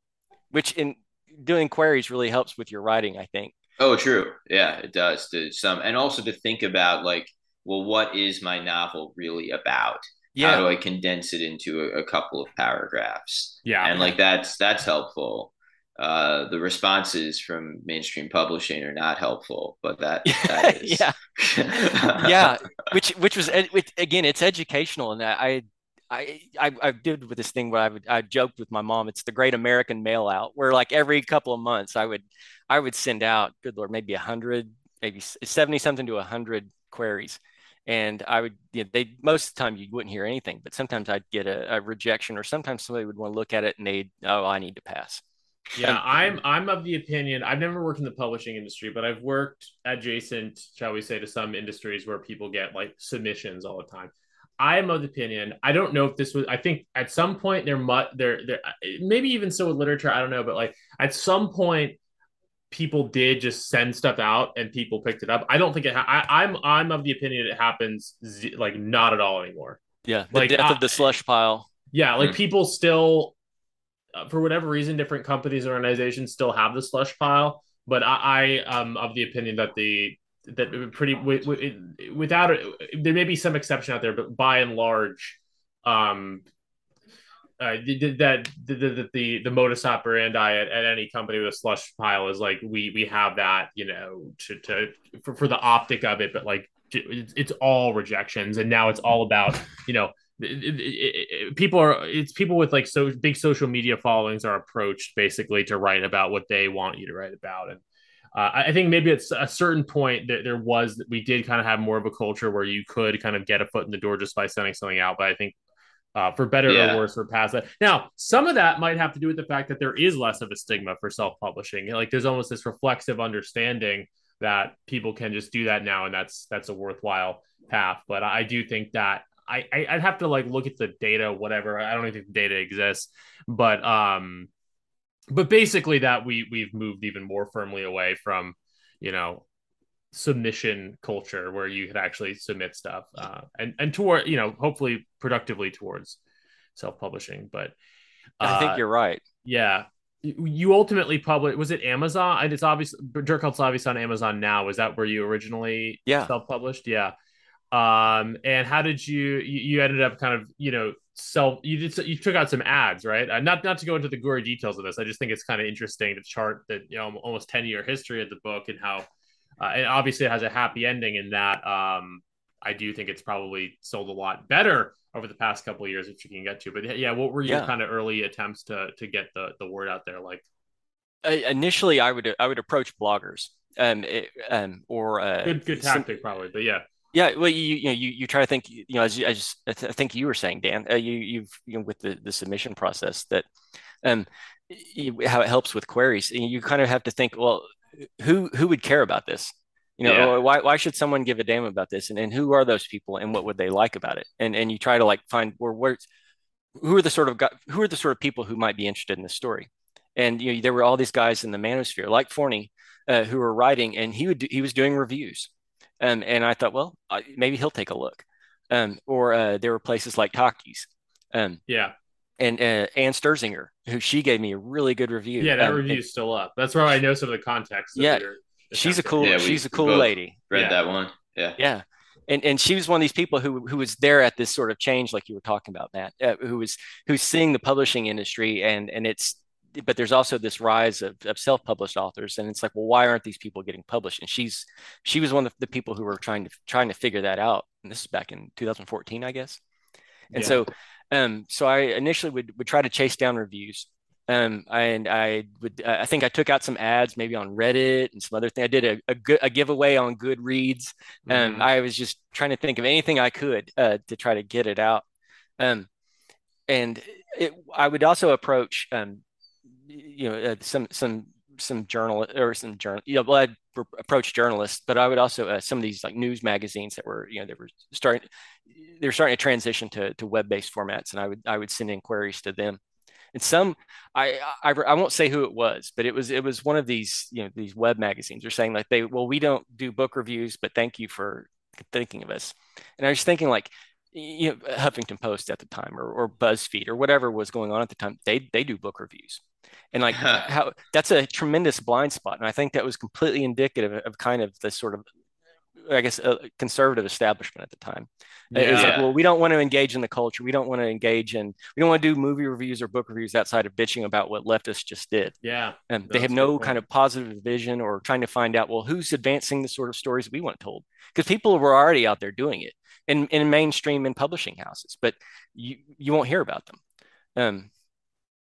which in doing queries really helps with your writing, I think. Oh, true. Yeah, it does to some, and also to think about like, well, what is my novel really about? Yeah. How do I condense it into a, a couple of paragraphs? Yeah. And like that's that's helpful. Uh, the responses from mainstream publishing are not helpful, but that [laughs] that is. yeah, [laughs] yeah. Which which was ed- which, again, it's educational, and I I I I did with this thing where I would I joked with my mom. It's the Great American Mail Out, where like every couple of months I would I would send out, good Lord, maybe hundred, maybe seventy something to hundred queries. And I would, you know, they most of the time you wouldn't hear anything, but sometimes I'd get a, a rejection, or sometimes somebody would want to look at it and they'd, oh, I need to pass. Yeah, I'm I'm of the opinion. I've never worked in the publishing industry, but I've worked adjacent, shall we say, to some industries where people get like submissions all the time. I am of the opinion. I don't know if this was. I think at some point there might there there maybe even so with literature. I don't know, but like at some point people did just send stuff out and people picked it up. I don't think it. Ha- I, I'm I'm of the opinion it happens z- like not at all anymore. yeah, the Like death I, of the slush pile. yeah, like Hmm. people still uh, for whatever reason, different companies and organizations still have the slush pile. But I, I am of the opinion that the that pretty wi- wi- without it, there may be some exception out there, but by and large, um, uh, that the the, the the modus operandi at, at any company with a slush pile is like we we have that you know to to for, for the optic of it, but like it's, all rejections, and now it's all about you know it- it- it- people are it's people with like so big social media followings are approached basically to write about what they want you to write about and uh, I think maybe at a certain point that there was that we did kind of have more of a culture where you could kind of get a foot in the door just by sending something out but I think uh, for better or worse we're past that. Now some of that might have to do with the fact that there is less of a stigma for self-publishing. Like there's almost this reflexive understanding that people can just do that now and that's that's a worthwhile path but I do think that I, I I'd have to like look at the data, whatever. I don't even think the data exists, but um, but basically that we we've moved even more firmly away from, you know, submission culture where you could actually submit stuff, uh, and and toward you know hopefully productively towards self publishing. But I think uh, you're right. yeah. You ultimately published. Was it Amazon? And it's obvious. Dirt Cult's obviously on Amazon now. Was that where you originally Yeah. self-published? Yeah. Um, and how did you you ended up kind of you know self you did you took out some ads right? Uh, not not to go into the gory details of this. I just think it's kind of interesting to chart that you know almost ten year history of the book and how uh, and obviously it has a happy ending in that. Um, I do think it's probably sold a lot better over the past couple of years, which you can get to. But yeah, what were your Yeah. kind of early attempts to to get the the word out there? Like, initially I would I would approach bloggers um, it, um or uh, good good some- tactic probably, but yeah, yeah, well, you you know you, you try to think you know as, you- as I think you were saying, Dan, uh, you you've you know with the the submission process that um you, how it helps with queries, and you kind of have to think, well, who who would care about this? You know, Yeah. why why should someone give a damn about this? And and who are those people, and what would they like about it? And and you try to like find where where who are the sort of who are the sort of people who might be interested in this story? And you know, there were all these guys in the manosphere, like Forney, uh, who were writing, and he would do, he was doing reviews, um, and I thought, well, I, maybe he'll take a look. Um, or uh, there were places like Taki's, um, yeah, and uh, Ann Sterzinger, who she gave me a really good review. yeah. That Um, review's still up. That's where I know some of the context. Yeah, you're She's a cool, Yeah, she's a cool lady. Read Yeah. that one. Yeah. Yeah. And and she was one of these people who who was there at this sort of change, like you were talking about, Matt, uh, who was who's seeing the publishing industry and and it's but there's also this rise of, of self-published authors and it's like well why aren't these people getting published and she's she was one of the people who were trying to trying to figure that out and this is back in 2014 i guess and Yeah. so um so i initially would would try to chase down reviews um and i would i think i took out some ads maybe on reddit and some other thing i did a, a good a giveaway on goodreads and Mhm. I was just trying to think of anything I could uh, to try to get it out. Um, and it, I would also approach, um, you know, uh, some some some journal or some journal, you know, well, I'd approach journalists, but I would also uh, some of these like news magazines that were, you know, they were starting, they're starting to transition to to web based formats, and I would I would send inquiries to them. And some, I, I I won't say who it was, but it was it was one of these you know these web magazines. They're saying like they well we don't do book reviews, but thank you for thinking of us. And I was thinking like you know Huffington Post at the time or, or BuzzFeed or whatever was going on at the time. They they do book reviews, and like [laughs] how that's a tremendous blind spot. And I think that was completely indicative of kind of the sort of I guess a conservative establishment at the time. It was like, well, we don't want to engage in the culture. We don't want to engage in, we don't want to do movie reviews or book reviews outside of bitching about what leftists just did. yeah, And they have no kind of positive vision or trying to find out, well, who's advancing the sort of stories we want told? Because people were already out there doing it in, in mainstream and publishing houses, but you, you won't hear about them. Um,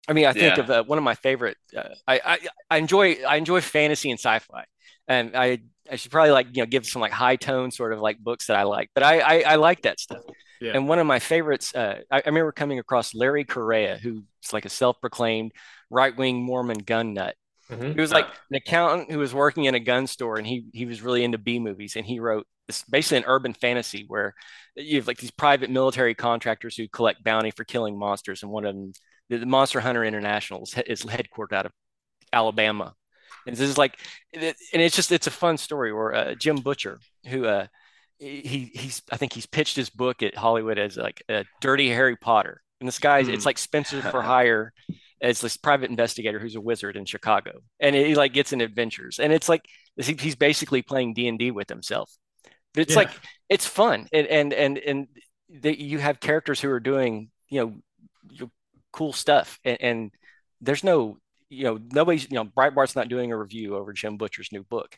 I mean, I think Yeah. of uh, one of my favorite. Uh, I, I I enjoy I enjoy fantasy and sci-fi, and I I should probably like you know give some like high tone sort of like books that I like, but I I, I like that stuff. Yeah. And one of my favorites, uh, I, I remember coming across Larry Correia, who's like a self-proclaimed right-wing Mormon gun nut. Mhm. He was like an accountant who was working in a gun store, and he he was really into B movies, and he wrote this basically an urban fantasy where you have like these private military contractors who collect bounty for killing monsters, and one of them, the, the Monster Hunter International, is, is headquartered out of Alabama. And this is like, and it's just it's a fun story. Where uh, Jim Butcher, who uh, he he's I think he's pitched his book at Hollywood as like a dirty Harry Potter, and this guy it's Hmm. like Spencer [laughs] for hire as this private investigator who's a wizard in Chicago, and he like gets in adventures, and it's like he's basically playing D and D with himself. But it's Yeah. like it's fun, and and and and they, you have characters who are doing you know cool stuff, and, and there's no you know nobody's you know Breitbart's not doing a review over Jim Butcher's new book.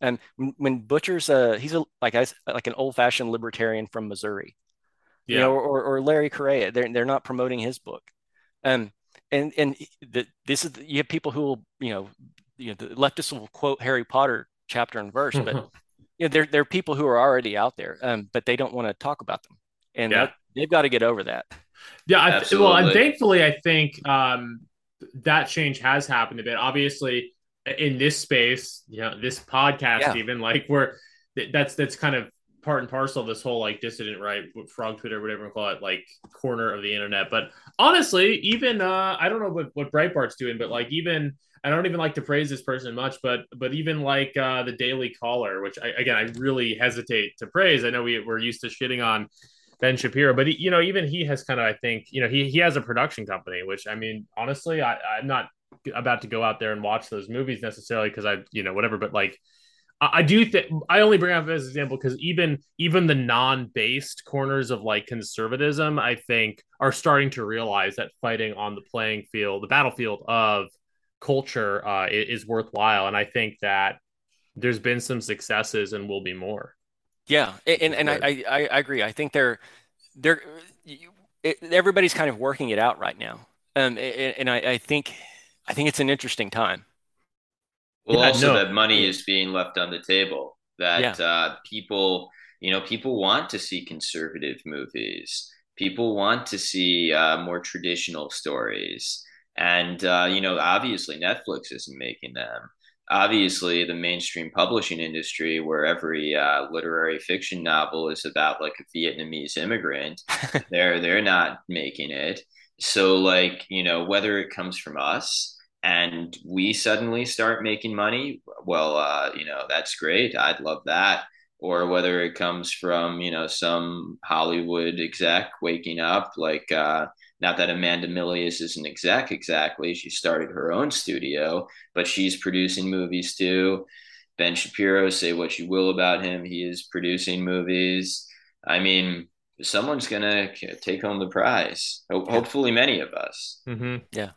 And when, Butcher's uh he's a like I like an old fashioned libertarian from Missouri, you Yeah. know, or, or Larry Correia. They're they're not promoting his book. Um, and and the, this is you have people who will you know you know the leftists will quote Harry Potter chapter and verse, but [laughs] you know there there are people who are already out there, um, but they don't want to talk about them, and Yeah. that, they've got to get over that. Yeah, I well, and thankfully, I think um, that change has happened a bit. Obviously, in this space, you know, this podcast, Yeah. even like where th- that's that's kind of part and parcel of this whole like dissident right, frog Twitter, whatever we call it, like corner of the internet. But honestly, even uh, I don't know what what Breitbart's doing, but like even I don't even like to praise this person much, but but even like uh, the Daily Caller, which I, again I really hesitate to praise. I know we we're used to shitting on Ben Shapiro, but he, you know, even he has kind of, I think, you know, he he has a production company, which I mean, honestly, I, I'm not about to go out there and watch those movies necessarily because I, you know, whatever. But like, I, I do think I only bring up as example because even even the non-based corners of like conservatism, I think, are starting to realize that fighting on the playing field, the battlefield of culture, uh, i- is worthwhile, and I think that there's been some successes and will be more. Yeah, a- and and I, I I I agree. I think they're they're it, everybody's kind of working it out right now. Um, a- a- and I, I think I think it's an interesting time. Well, Yeah, also that money is being left on the table. Yeah. That uh, people, you know, people want to see conservative movies. People want to see uh, more traditional stories. And, uh, you know, obviously Netflix isn't making them. Obviously, the mainstream publishing industry, where every uh, literary fiction novel is about like a Vietnamese immigrant, [laughs] they're they're not making it. So, like, you know, whether it comes from us and we suddenly start making money, well, uh, you know, that's great. I'd love that. Or whether it comes from, you know, some Hollywood exec waking up, like, uh, not that Amanda Milius is an exec exactly. She started her own studio, but she's producing movies too. Ben Shapiro, say what you will about him, he is producing movies. I mean, someone's gonna take home the prize. Ho- hopefully, many of us. hmm Yeah.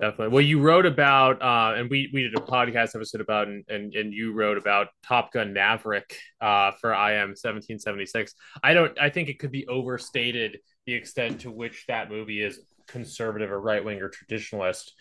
Definitely. Well, you wrote about, uh, and we we did a podcast episode about, and and, and you wrote about Top Gun Maverick uh, for IM seventeen seventy six. I don't. I think it could be overstated the extent to which that movie is conservative or right wing or traditionalist.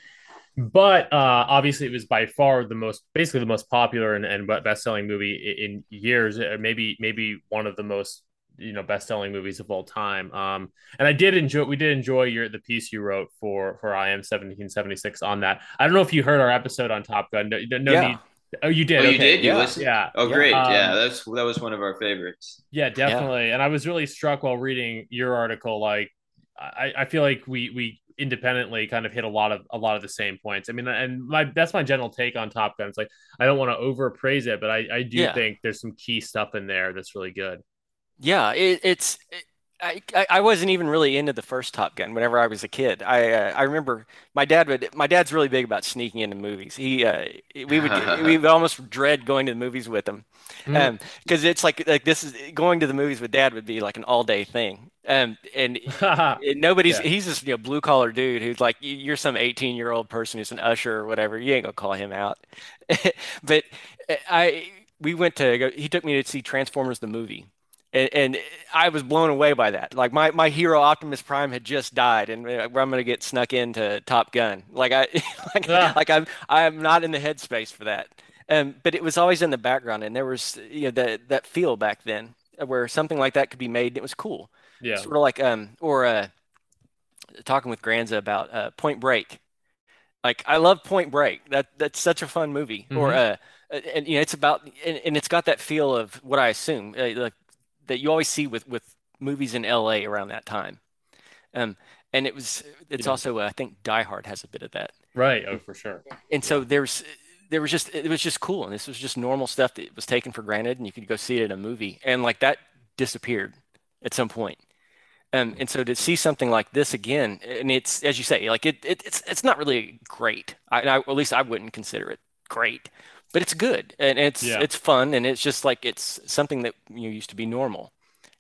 But uh, obviously, it was by far the most, basically the most popular and, and best selling movie in, in years. Uh, Maybe maybe one of the most you know best selling movies of all time. Um, and I did enjoy we did enjoy your the piece you wrote for for I am seventeen seventy six on that. I don't know if you heard our episode on Top Gun. No, no Yeah. need. Oh, you did. Oh, you did? You Yeah. listened? Yeah. Oh, great. Um, yeah, that's that was one of our favorites. Yeah, definitely. And I was really struck while reading your article. Like, I, I feel like we we independently kind of hit a lot of a lot of the same points. I mean, and my that's my general take on Top Gun. It's like I don't want to overpraise it, but I I do Yeah. think there's some key stuff in there that's really good. Yeah, it, it's I, I wasn't even really into the first Top Gun whenever I was a kid. I uh, I remember my dad would my dad's really big about sneaking into movies. He uh, we would we would [laughs] almost dread going to the movies with him. Mhm. Um, because it's like like this is going to the movies with dad would be like an all day thing. Um, and [laughs] it- nobody's Yeah. he's this you know blue collar dude who's like you- you're some 18 year old person who's an usher or whatever. You ain't gonna call him out. [laughs] But uh, I we went to go, he took me to see Transformers the movie. And, and I was blown away by that. Like my, my hero Optimus Prime had just died, and uh, I'm gonna get snuck into Top Gun. Like I [laughs] like, Ah. like I'm I'm not in the headspace for that. Um, but it was always in the background, and there was you know that that feel back then where something like that could be made, and it was cool. yeah. Sort of like um or uh talking with Granza about uh Point Break. Like I love Point Break. That that's such a fun movie. Or uh and you know it's about and, and it's got that feel of what I assume uh, like that you always see with with movies in LA around that time. Um and it was it's Yeah. also uh, I think Die Hard has a bit of that. Right. Oh, for sure. And so there's there was just it was just cool and this was just normal stuff that was taken for granted and you could go see it in a movie and like that disappeared at some point. Um, and so to see something like this again, and it's as you say, like it, it it's it's not really great. I, I at least I wouldn't consider it great, but it's good and it's Yeah. it's fun and it's just like it's something that you know, used to be normal.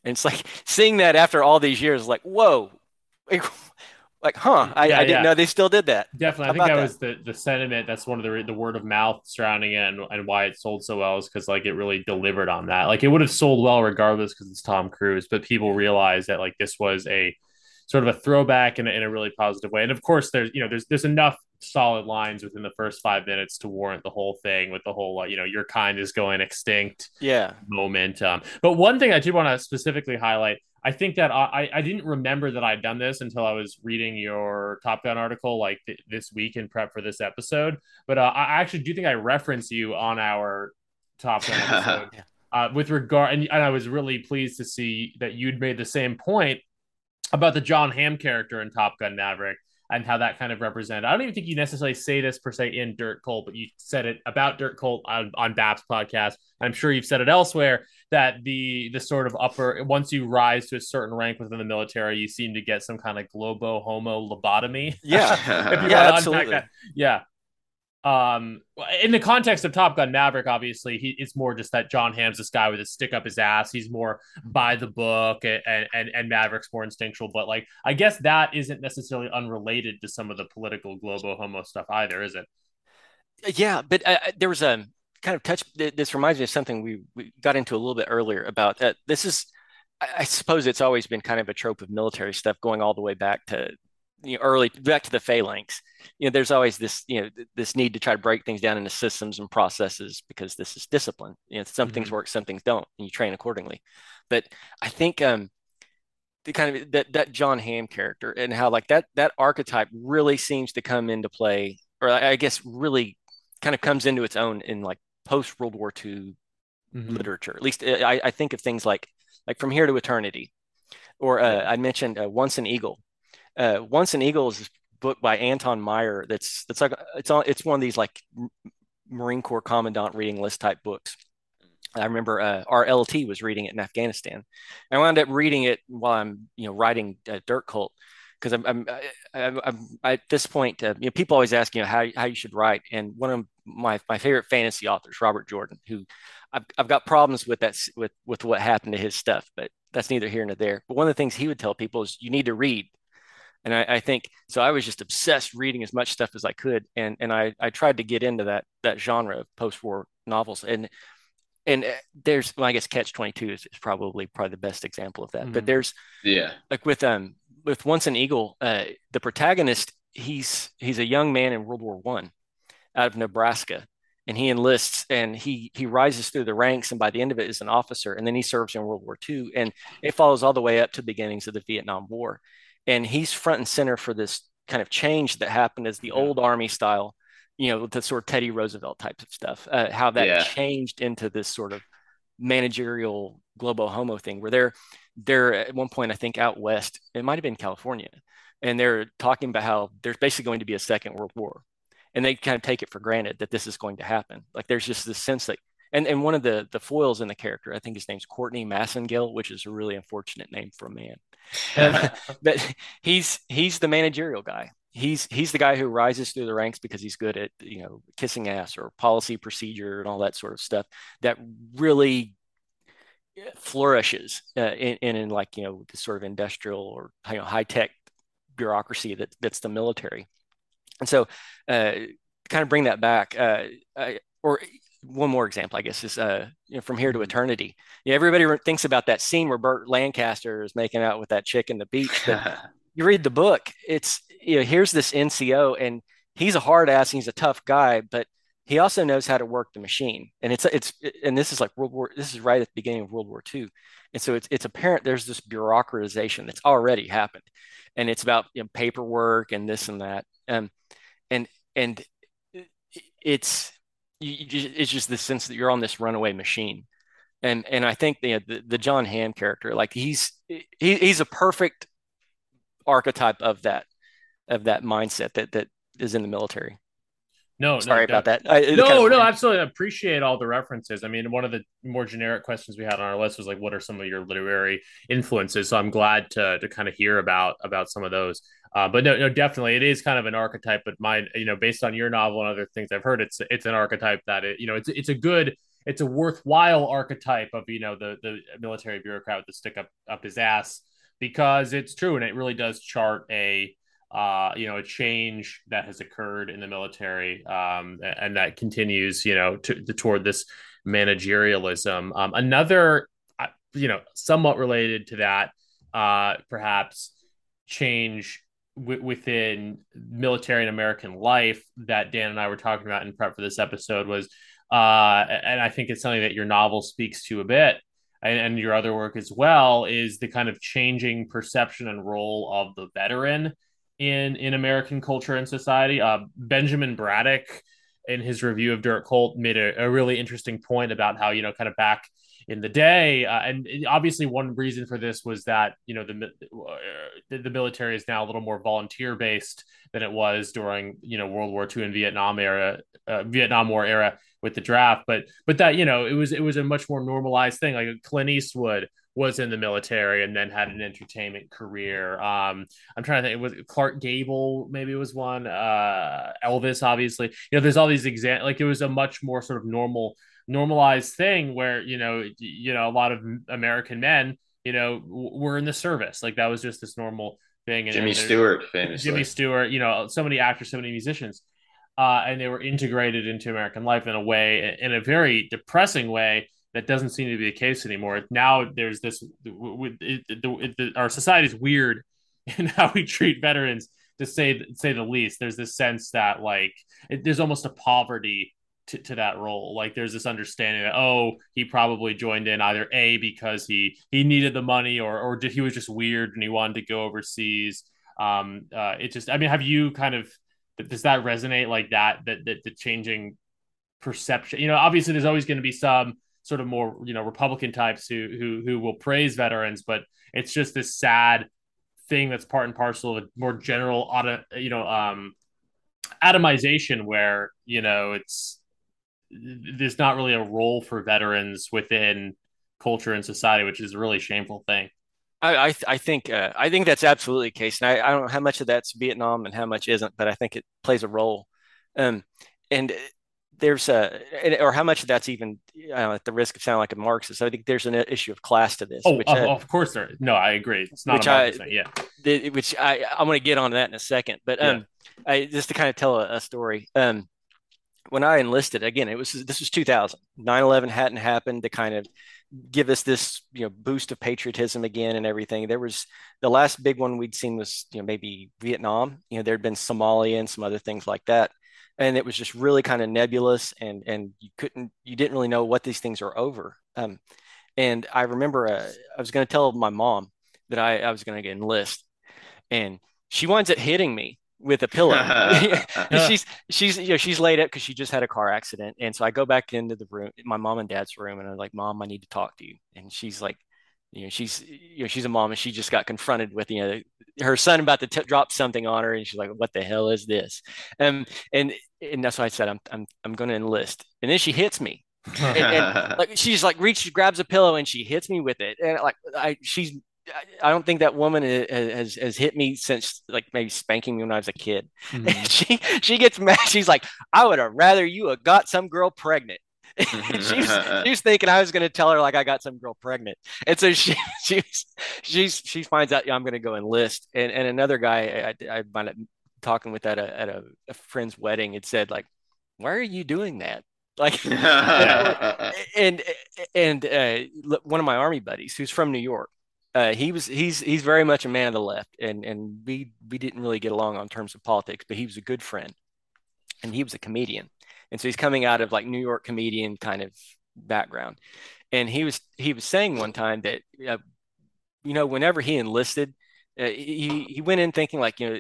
And it's like [laughs] seeing that after all these years, like whoa, [laughs] like, huh? I, Yeah, I didn't yeah. know they still did that. Definitely, I think that, about was the the sentiment. That's one of the the word of mouth surrounding it, and, and why it sold so well is because like it really delivered on that. Like it would have sold well regardless because it's Tom Cruise, but people realized that like this was a sort of a throwback in a, in a really positive way. And of course, there's you know there's there's enough solid lines within the first five minutes to warrant the whole thing with the whole uh, you know your kind is going extinct Yeah. moment. Um, but one thing I did want to specifically highlight, I think that I, I didn't remember that I'd done this until I was reading your Top Gun article like th- this week in prep for this episode. But uh, I actually do think I reference you on our Top Gun [laughs] episode Yeah. uh, with regard, and, and I was really pleased to see that you'd made the same point about the Jon Hamm character in Top Gun Maverick and how that kind of represented. I don't even think you necessarily say this per se in Dirt Cult, but you said it about Dirt Cult on, on BAP's podcast. I'm sure you've said it elsewhere that the the sort of upper once you rise to a certain rank within the military, you seem to get some kind of globo homo lobotomy. Yeah. [laughs] Yeah, absolutely. Yeah. Um, in the context of Top Gun Maverick, obviously, he it's more just that Jon Hamm's this guy with a stick up his ass. He's more by the book, and and and Maverick's more instinctual. But like, I guess that isn't necessarily unrelated to some of the political globo homo stuff either, is it? Yeah, but uh, uh, there was a kind of touch. This reminds me of something we, we got into a little bit earlier about uh, this is, I suppose it's always been kind of a trope of military stuff going all the way back to you know, early back to the phalanx, you know, there's always this, you know, this need to try to break things down into systems and processes because this is discipline. You know, some mm-hmm. things work, some things don't, and you train accordingly. But I think um, the kind of that that Jon Hamm character and how like that that archetype really seems to come into play, or I guess really kind of comes into its own in like post World War II mm-hmm. literature. At least I, I think of things like like From Here to Eternity, or uh, I mentioned uh, Once an Eagle uh, Once an Eagle is this book by Anton Myrer. That's that's like it's on it's one of these like Marine Corps commandant reading list type books. I remember uh, our LT was reading it in Afghanistan. I wound up reading it while I'm you know writing uh, Dirt Cult because I'm, I'm, I'm, I'm, at this point, uh, you know, people always ask, you know, how, how you should write. And one of my, my favorite fantasy authors, Robert Jordan, who I've, I've got problems with that, with, with what happened to his stuff, but that's neither here nor there. But one of the things he would tell people is you need to read and I, I, think so. I was just obsessed reading as much stuff as I could, and and I I tried to get into that that genre of post-war novels, and and uh, there's well, I guess Catch Twenty Two is, is, probably probably the best example of that. Mm-hmm. But there's yeah, like with um with Once an Eagle, uh, the protagonist he's he's a young man in World War One, out of Nebraska, and he enlists and he he rises through the ranks and by the end of it is an officer and then he serves in world war ii and it follows all the way up to the beginnings of the vietnam war and he's front and center for this kind of change that happened as the yeah. old army style you know the sort of teddy roosevelt types of stuff uh, how that yeah. changed into this sort of managerial globo homo thing where they're they're at one point i think out west it might have been california and they're talking about how there's basically going to be a second world war and they kind of take it for granted that this is going to happen like there's just this sense that and and one of the the foils in the character i think his name's courtney massengale which is a really unfortunate name for a man but he's he's the managerial guy. He's he's the guy who rises through the ranks because he's good at you know kissing ass or policy procedure and all that sort of stuff that really flourishes uh, in, in, in like you know the sort of industrial or you know, high tech bureaucracy that that's the military. And so, uh, kind of bring that back, uh, or one more example, I guess, is uh, you know, from here to mm-hmm. eternity. Yeah, everybody thinks about that scene where Burt Lancaster is making out with that chick in the beach. But [laughs] you read the book, it's you know, here's this NCO, and he's a hard ass, and he's a tough guy, but he also knows how to work the machine. And it's it's and this is like World War. This is right at the beginning of World War II, and so it's it's apparent there's this bureaucratization that's already happened, and it's about you know, paperwork and this and that, um, and and it's you, you, it's just the sense that you're on this runaway machine and and I think the the, the Jon Hamm character, like he's he, he's a perfect archetype of that of that mindset that that is in the military. No, sorry no, about that. I, no, kind of no, absolutely. I appreciate all the references. I mean, one of the more generic questions we had on our list was like, what are some of your literary influences? So I'm glad to to kind of hear about about some of those. Uh, but no, no, definitely, it is kind of an archetype. But mine, you know, based on your novel and other things I've heard, it's it's an archetype that it, you know, it's it's a good, it's a worthwhile archetype of you know the the military bureaucrat with the stick up up his ass because it's true and it really does chart a uh, you know, a change that has occurred in the military, um, and that continues, you know, to, to toward this managerialism. Um, another, uh, you know, somewhat related to that, uh, perhaps change w- within military and American life that Dan and I were talking about in prep for this episode was, uh, and I think it's something that your novel speaks to a bit. And, and your other work as well is the kind of changing perception and role of the veteran in in American culture and society. Uh, Benjamin Braddock, in his review of Dirt Cult, made a, a really interesting point about how you know kind of back in the day. Uh, and obviously, one reason for this was that you know the uh, the military is now a little more volunteer based than it was during you know World War II and Vietnam era, uh, Vietnam War era with the draft. But but that you know it was it was a much more normalized thing. Like Clint Eastwood was in the military and then had an entertainment career. Um, I'm trying to think. It was Clark Gable maybe was one. Uh, Elvis, obviously. You know, there's all these examples. Like it was a much more sort of normal normalized thing where you know you know a lot of American men you know were in the service. Like that was just this normal thing. And, Jimmy Stewart, famously. Jimmy Stewart. You know, so many actors, so many musicians. Uh, and they were integrated into American life in a way, in a very depressing way, that doesn't seem to be the case anymore. Now there's this, it, it, it, our society is weird [laughs] in how we treat veterans to say say the least. There's this sense that like there's almost a poverty to, to that role. Like there's this understanding that oh, he probably joined in either a because he he needed the money or or he was just weird and he wanted to go overseas. Um, uh, it just I mean, have you kind of does that resonate like that? That that the changing perception. You know, obviously there's always going to be some sort of more you know Republican types who who who will praise veterans, but it's just this sad thing that's part and parcel of a more general auto you know um atomization where you know it's there's not really a role for veterans within culture and society, which is a really shameful thing. I I, I think uh, I think that's absolutely the case, and I, I don't know how much of that's Vietnam and how much isn't, but I think it plays a role. Um, and there's a or how much of that's even uh, at the risk of sounding like a Marxist. I think there's an issue of class to this. Oh, which, uh, of course there. Is. No, I agree. It's not which I, yeah. The, which I I'm going to get on that in a second, but um, yeah. I just to kind of tell a, a story. Um, when I enlisted, again, it was this was 2000. 9/11 hadn't happened to kind of give us this you know boost of patriotism again and everything. There was the last big one we'd seen was you know maybe Vietnam. You know there'd been Somalia and some other things like that, and it was just really kind of nebulous and and you couldn't you didn't really know what these things are over. Um, and I remember uh, I was going to tell my mom that I, I was going to get enlist, and she winds up hitting me with a pillow. [laughs] [laughs] she's she's you know she's laid up because she just had a car accident, and so I go back into the room, my mom and dad's room, and I'm like, "Mom, I need to talk to you." And she's like, you know, she's you know she's a mom, and she just got confronted with you know her son about to t- drop something on her, and she's like, "What the hell is this?" Um, and and that's why I said I'm I'm I'm going to enlist, and then she hits me. and, and, like she's like reaches grabs a pillow and she hits me with it and like I she's I don't think that woman has has hit me since like maybe spanking me when I was a kid. Mm-hmm. [laughs] she she gets mad. She's like, I would have rather you have got some girl pregnant. [laughs] she's she's thinking I was going to tell her like I got some girl pregnant, and so she [laughs] she's she's she finds out yeah, I'm going to go enlist. And and another guy I I wound up talking with at a at a, a friend's wedding had said like, why are you doing that? Like, and and uh, one of my army buddies who's from New York uh, he was he's he's very much a man of the left, and and we we didn't really get along on terms of politics, but he was a good friend, and he was a comedian, and so he's coming out of like New York comedian kind of background, and he was he was saying one time that uh, you know whenever he enlisted, uh, he he went in thinking like you know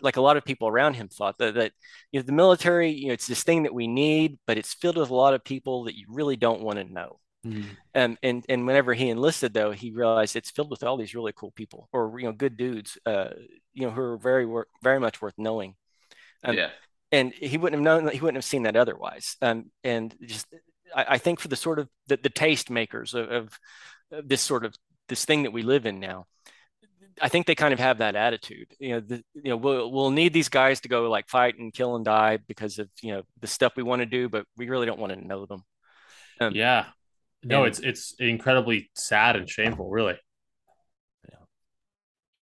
like a lot of people around him thought that, that you know the military you know it's this thing that we need but it's filled with a lot of people that you really don't want to know Mm. Um, and and whenever he enlisted, though, he realized it's filled with all these really cool people, or you know, good dudes, uh, you know, who are very very much worth knowing. Um, yeah. And he wouldn't have known, he wouldn't have seen that otherwise. Um, and just, I, I think for the sort of the, the taste makers of, of, this sort of this thing that we live in now, I think they kind of have that attitude. You know, the, you know, we'll we'll need these guys to go like fight and kill and die because of you know the stuff we want to do, but we really don't want to know them. Um, yeah, no, and, it's it's incredibly sad and shameful, really. Yeah.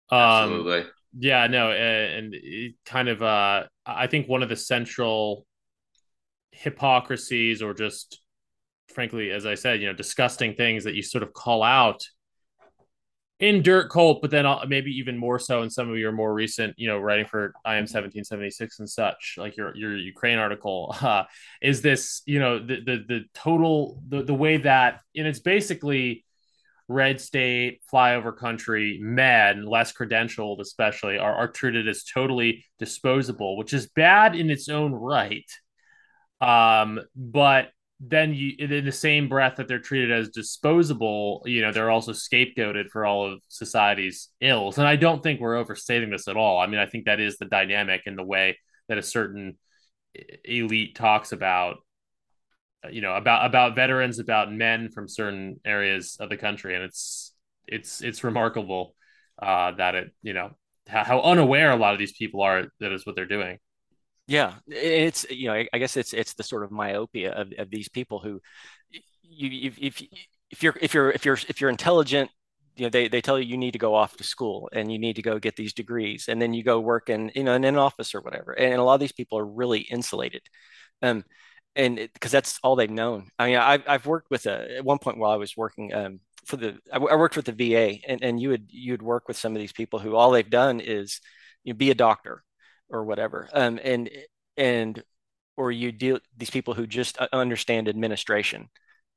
Um, Absolutely. Yeah, no, and it kind of uh I think one of the central hypocrisies or just frankly as I said, you know, disgusting things that you sort of call out in Dirt Cult, but then maybe even more so in some of your more recent, you know, writing for IM 1776 and such, like your your Ukraine article, [laughs] uh, is this, you know, the the the total the the way that and it's basically red state flyover country men less credentialed especially are, are treated as totally disposable which is bad in its own right. Um but then you in the same breath that they're treated as disposable you know they're also scapegoated for all of society's ills. And i don't think we're overstating this at all. I mean i think that is the dynamic in the way that a certain elite talks about you know about about veterans about men from certain areas of the country. And it's it's it's remarkable uh that it you know how, how unaware a lot of these people are that is what they're doing yeah, it's you know I guess it's it's the sort of myopia of, of these people who you if, if you're if you're if you're if you're intelligent you know they, they tell you you need to go off to school and you need to go get these degrees and then you go work in you know in an office or whatever. And a lot of these people are really insulated um and because that's all they've known. I mean I've, I've worked with a at one point while i was working um for the I, worked with the va and, and you would you would work with some of these people who all they've done is you know, be a doctor or whatever. Um, and and or you deal these people who just understand administration,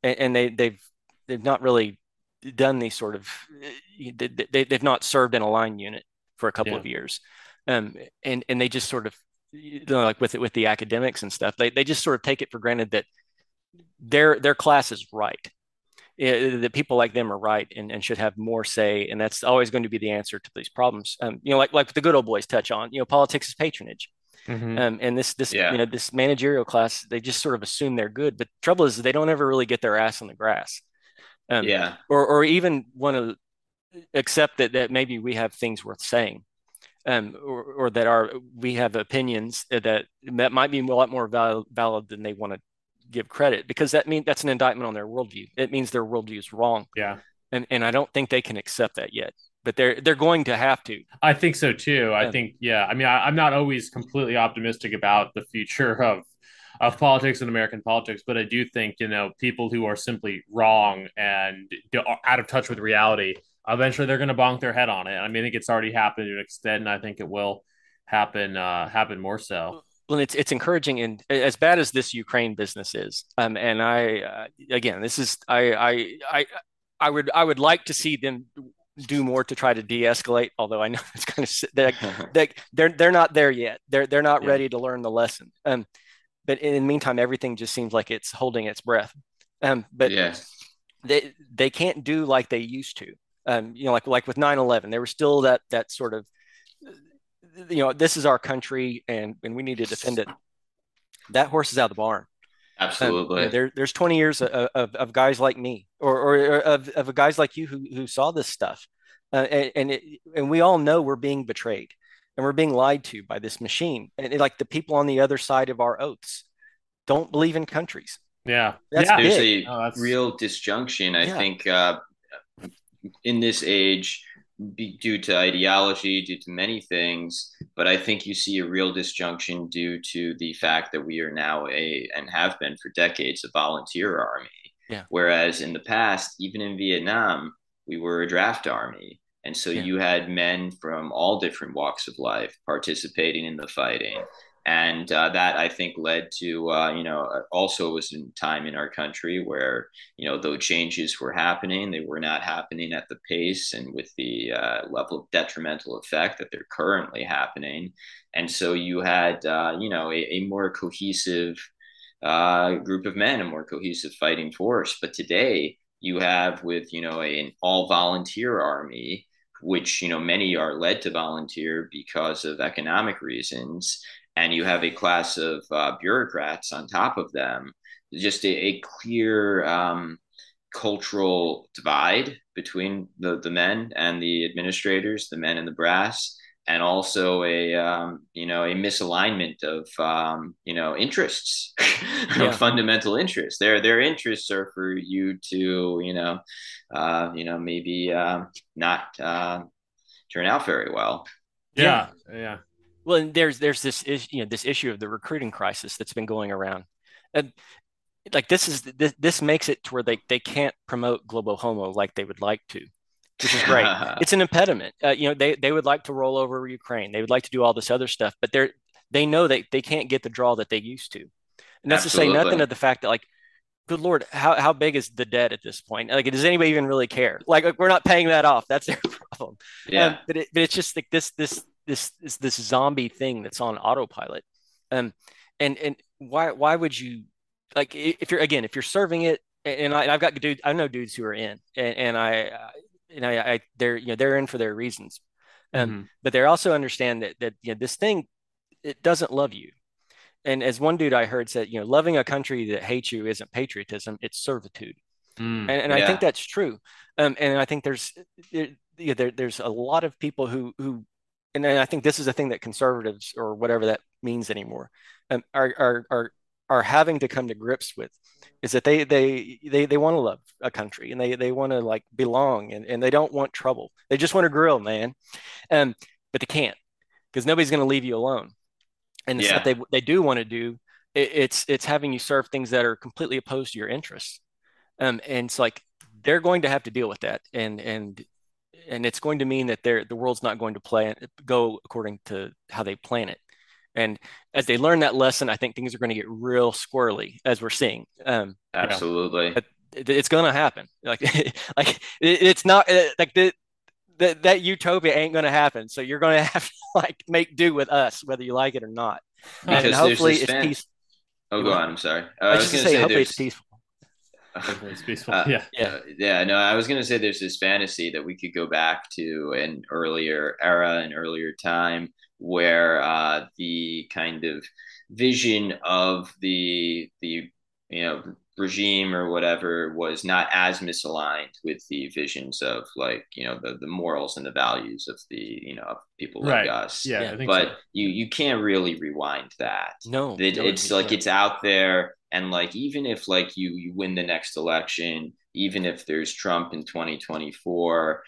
and, and they they've they've not really done these sort of they, they they've not served in a line unit for a couple Yeah. of years, um, and and they just sort of you know, like with it with the academics and stuff, they they just sort of take it for granted that their their class is right. That people like them are right and, and should have more say, and that's always going to be the answer to these problems. Um, you know, like like the good old boys touch on, you know, politics is patronage. Mhm. Um, and this this Yeah. you know this managerial class, they just sort of assume they're good. But the trouble is they don't ever really get their ass on the grass. Um, yeah. or or even want to accept that that maybe we have things worth saying, um, or or that our we have opinions that that might be a lot more valid, valid than they want to give credit because that mean that's an indictment on their worldview. It means their worldview is wrong, Yeah. and and I don't think they can accept that yet. But they're they're going to have to. I think so too. I Yeah. think, yeah. I mean, I, I'm not always completely optimistic about the future [laughs] of of politics and American politics, but I do think you know people who are simply wrong and out of touch with reality. Eventually, they're going to bonk their head on it. I mean, I think it's already happened to an extent, and I think it will happen uh, happen more so. Well, it's it's encouraging, and as bad as this Ukraine business is, um, and I uh, again, this is I I I I would I would like to see them do more to try to de-escalate. Although I know [laughs] it's kind of they're [laughs] they, they're they're not there yet. They're they're not Yeah. ready to learn the lesson. Um, but in the meantime, everything just seems like it's holding its breath. Um, but yeah. they they can't do like they used to. Um, you know, like like with 9/11, there was still that that sort of you know, this is our country and and we need to defend it. That horse is out of the barn. Um, Absolutely. you know, there, there's 20 years of, of, of guys like me or, or, or of, of guys like you who, who saw this stuff. Uh, and and, it, and we all know we're being betrayed and we're being lied to by this machine. And it- like the people on the other side of our oaths don't believe in countries. Yeah, That's yeah. big. There's a Oh, that's- real disjunction, I Yeah. think, uh, in this age, be, due to ideology, due to many things. But I think you see a real disjunction due to the fact that we are now a and have been for decades a volunteer army. Yeah. Whereas in the past, even in Vietnam, we were a draft army. And so Yeah. you had men from all different walks of life participating in the fighting. And uh, that I think led to, uh, you know, also was a time in our country where, you know, though changes were happening, they were not happening at the pace and with the uh, level of detrimental effect that they're currently happening. And so you had, uh, you know, a, a more cohesive uh, group of men, a more cohesive fighting force. But today you have with, you know, a, an all volunteer army, which, you know, many are led to volunteer because of economic reasons. And you have a class of uh, bureaucrats on top of them, just a, a clear um, cultural divide between the, the men and the administrators, the men and the brass, and also a um, you know a misalignment of um, you know interests, [laughs] Yeah. fundamental interests. Their their interests are for you to you know uh, you know maybe um not uh, turn out very well. yeah, yeah. Well, and there's there's this is you know this issue of the recruiting crisis that's been going around, and like this is this this makes it to where they they can't promote global homo like they would like to, which is great. [laughs] it's an impediment. Uh, you know they they would like to roll over Ukraine, they would like to do all this other stuff, but they're they know they they can't get the draw that they used to, and that's to say nothing of the fact that like. Good Lord, how, how big is the debt at this point? Like, does anybody even really care? Like, like, we're not paying that off. That's their [laughs] problem. yeah. Um, but it, but it's just like this this this this this zombie thing that's on autopilot. Um, and and why why would you like if you're again if you're serving it and I, I've got dudes I know dudes who are in and, and I and I, I they're you know they're in for their reasons. Um, Mhm. but they also understand that that you know this thing it doesn't love you. And as one dude I heard said, you know, loving a country that hates you isn't patriotism, it's servitude Mm. and, and I think that's true. Um, and I think there's there, yeah, there, there's a lot of people who who, and I think this is a thing that conservatives or whatever that means anymore, um, are are are are having to come to grips with, is that they they they they want to love a country and they they want to like belong and, and they don't want trouble. They just want to grill, man, um, but they can't because nobody's going to leave you alone. And the Yeah. they they do want to do, it, it's it's having you serve things that are completely opposed to your interests. Um, and it's like they're going to have to deal with that. And and and it's going to mean that they're, the world's not going to play go according to how they plan it. And as they learn that lesson, I think things are going to get real squirrely, as we're seeing. Um, Absolutely. But it- it's going to happen. Like, [laughs] like it- it's not uh, like the, that that utopia ain't going to happen. So you're going [laughs] to have to like make do with us, whether you like it or not. Because and hopefully it's peaceful. Oh, go on. I'm sorry. Uh, I was just gonna gonna say, say hopefully it's peaceful. Hopefully it's peaceful. Uh, yeah. Yeah. Yeah, no, I was going to say there's this fantasy that we could go back to an earlier era, an earlier time where uh, the kind of vision of the the you know regime or whatever was not as misaligned with the visions of like you know the the morals and the values of the you know of people like us. Yeah, Yeah. I think But so. you you can't really rewind that No, it, no, it's like it's out there and like even if like you you win the next election even if there's trump in 2024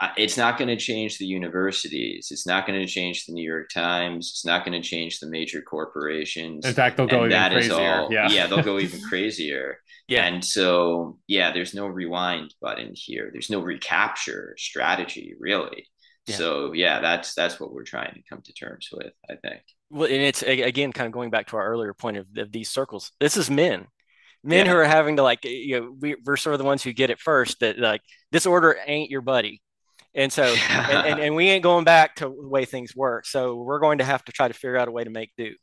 uh, it's not going to change the universities it's not going to change the new york times it's not going to change the major corporations In fact, they'll go and even that is crazier. all yeah. they'll go [laughs] even crazier Yeah. and so yeah there's no rewind button here there's no recapture strategy really Yeah. so yeah that's that's what we're trying to come to terms with i think Well, and it's again kind of going back to our earlier point of, of these circles. This is men, men Yeah. who are having to like you know we, we're sort of the ones who get it first that like this order ain't your buddy, and so [laughs] and, and, and we ain't going back to the way things work. So we're going to have to try to figure out a way to make do.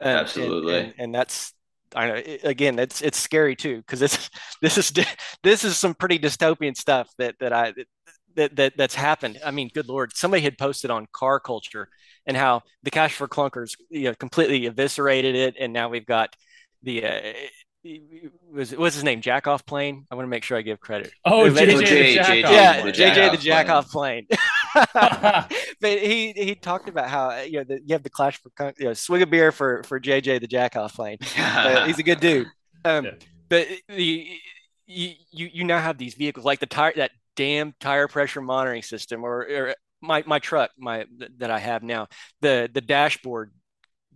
Um, Absolutely. and, and that's I know again it's it's scary too because this this is [laughs] [laughs] this is some pretty dystopian stuff that that I that, that that's happened. I mean, good lord, somebody had posted on car culture and how the cash for clunkers you know completely eviscerated it, and now we've got the uh, was what's his name Jack off plane. I want to make sure I give credit. Oh, JJ, the J- Jack JJ, Off yeah, JJ the off Jack plane. off plane. [laughs] [laughs] but he he talked about how you know the, you have the clash for you know swig a beer for for JJ the Jack off plane. Uh, he's a good dude. [laughs] Um, Yeah. But the you, you you now have these vehicles like the tire that damn tire pressure monitoring system or, or my my truck my that I have now the the dashboard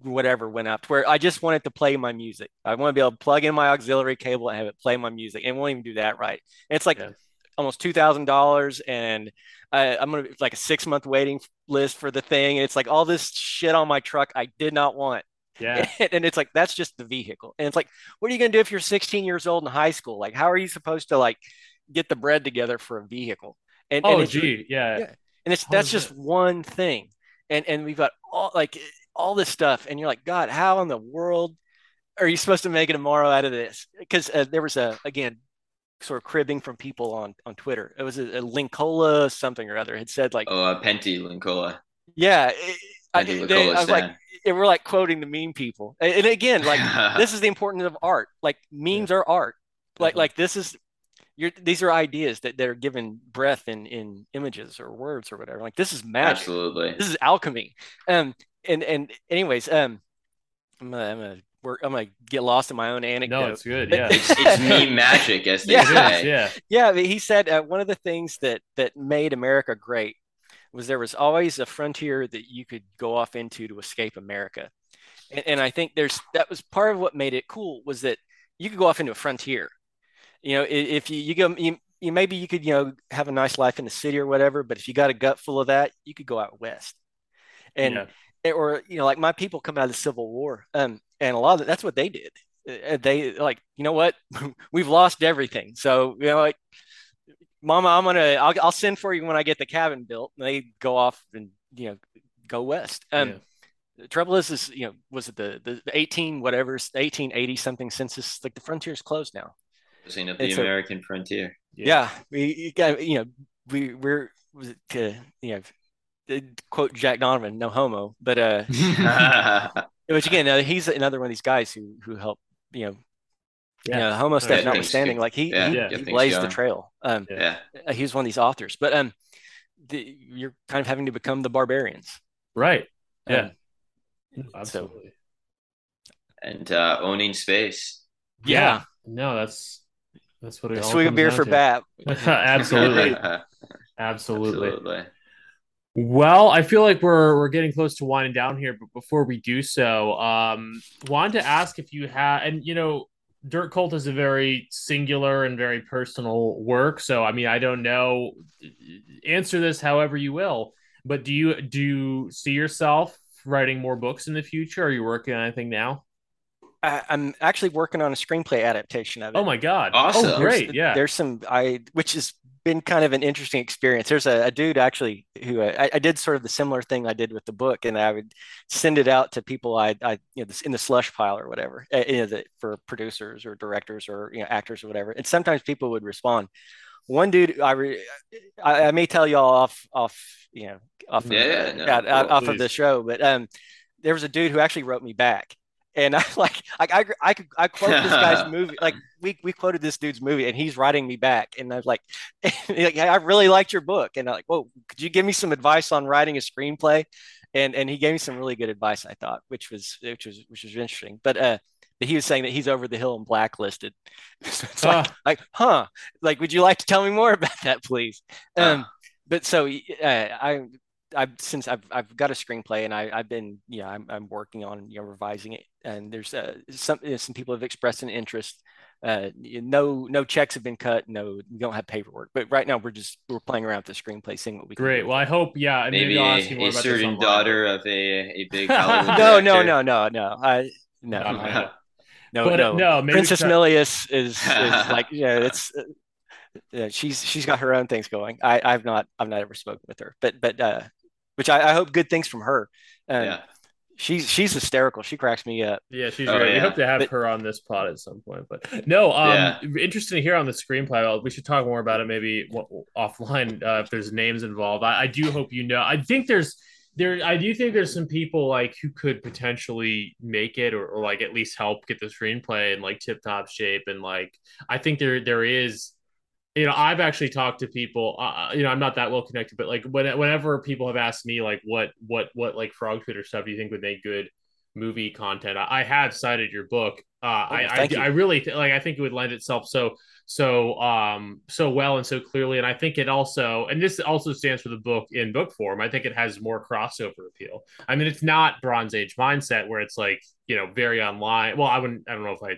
whatever went up to where I just wanted to play my music. I want to be able to plug in my auxiliary cable and have it play my music and won't even do that right. And it's like Yeah. almost two thousand dollars and I, I'm gonna it's like a six month waiting list for the thing. And it's like all this shit on my truck I did not want. Yeah. [laughs] and it's like that's just the vehicle and it's like what are you going to do if you're 16 years old in high school like how are you supposed to like get the bread together for a vehicle and, and Oh, it's, gee. Yeah. Yeah. and it's that's is just it? one thing and and we've got all like all this stuff and you're like god how in the world are you supposed to make it tomorrow out of this because uh, there was a again sort of cribbing from people on on twitter it was a, a linkola something or other had said like oh uh, Pentti Linkola yeah it, I, Pentti they, I was like Linkola and we're like quoting the meme people and, and again like [laughs] this is the importance of art. Like memes are art. Like Definitely. like this is you're these are ideas that that are given breath in in images or words or whatever. Like this is magic. absolutely This is alchemy. Um and and anyways, um I'm gonna, I'm gonna work I'm gonna get lost in my own anecdote. No, it's good. [laughs] Yeah. it's, it's meme magic as they Yeah. Say [laughs] yeah. Yeah, but he said uh, one of the things that that made America great was there was always a frontier that you could go off into to escape America, and, and I think there's that was part of what made it cool was that you could go off into a frontier. You know, if you you go you, you maybe you could you know have a nice life in the city or whatever, but if you got a gut full of that, you could go out west, and Yeah. or you know like my people come out of the Civil War, um, and a lot of it, that's what they did. Uh, They like you know what [laughs] we've lost everything, so you know like Mama, I'm gonna I'll, I'll send for you when I get the cabin built. And they go off and you know go west. Um, Yeah. the trouble is, is you know, was it the the 18 whatever 1880 something census? Like the frontier's closed now. Closing up the It's a- American frontier. Yeah, we you got you know we we're was it to you know uh, quote Jack Donovan, no homo, but uh, [laughs] which again uh, he's another one of these guys who who helped you know. Yeah. You know, homo stuff Yeah, things notwithstanding, like he yeah, he, get he things blazed the trail. Um, yeah. uh, he was one of these authors, but um, the, you're kind of having to become the barbarians. Right. Yeah. Um, Absolutely. And uh, owning space. yeah, No, that's that's what it all swig a beer for to. Bat. [laughs] Absolutely. [laughs] Absolutely. Absolutely. Well, I feel like we're we're getting close to winding down here, but before we do so, um, wanted to ask if you had, and you know, Dirt Cult is a very singular and very personal work. So I mean, I don't know. Answer this however you will. But do you do you see yourself writing more books in the future? Are you working on anything now? I, I'm actually working on a screenplay adaptation of it. Oh my god! Awesome. Oh great! There's, Yeah. there's some I which has been kind of an interesting experience. There's a, a dude actually who I, I did sort of the similar thing I did with the book, and I would send it out to people I I you know in the slush pile or whatever, uh, you know, the, for producers or directors or you know actors or whatever. And sometimes people would respond. One dude I re, I, I may tell y'all off off you know off Yeah, of, yeah, uh, no, out- out- off of the show, but um there was a dude who actually wrote me back. And I [laughs] like I I, I could I quote this guy's [laughs] movie like we we quoted this dude's movie and he's writing me back and I was like, [laughs] like I really liked your book and I'm like whoa could you give me some advice on writing a screenplay? And and he gave me some really good advice I thought which was which was which was interesting but uh but he was saying that he's over the hill and blacklisted. So it's like Ah. like huh like would you like to tell me more about that please? Um Uh, but so uh, I I've since I've I've got a screenplay and I I've been you know I'm I'm working on you know revising it and there's uh, some you know, some people have expressed an interest. Uh, no no checks have been cut. No, we don't have paperwork. But right now we're just we're playing around with the screenplay, seeing what we can Great. do. Well, I hope. Yeah, maybe, maybe I'll ask you a, more a about certain online. daughter of a a big [laughs] [laughs] no no no no no I no No, no no. no, But, uh, no. no, maybe Princess try- Milius is is [laughs] like yeah it's. Uh, yeah, she's she's got her own things going. I I've not I've not ever spoken with her, but but uh, which I, I hope good things from her. Um, Yeah. She's she's hysterical. She cracks me up. Yeah, she's Oh, great. We yeah. hope to have But- her on this pod at some point. But no, um, Yeah. interesting to hear on the screenplay. Well, We should talk more about it maybe offline uh, if there's names involved. I, I do hope you know. I think there's there. I do think there's some people like who could potentially make it or, or like at least help get the screenplay in like tip top shape. And like I think there there is. You know, I've actually talked to people. Uh, you know, I'm not that well connected, but like when, whenever people have asked me, like, what, what, what, like frog Twitter stuff do you think would make good movie content. I, I have cited your book. Uh, Oh, I, I. I really th- like. I think it would lend itself so so um so well and so clearly. And I think it also, and this also stands for the book in book form. I think it has more crossover appeal. I mean, it's not Bronze Age mindset where it's like you know very online. Well, I wouldn't. I don't know if I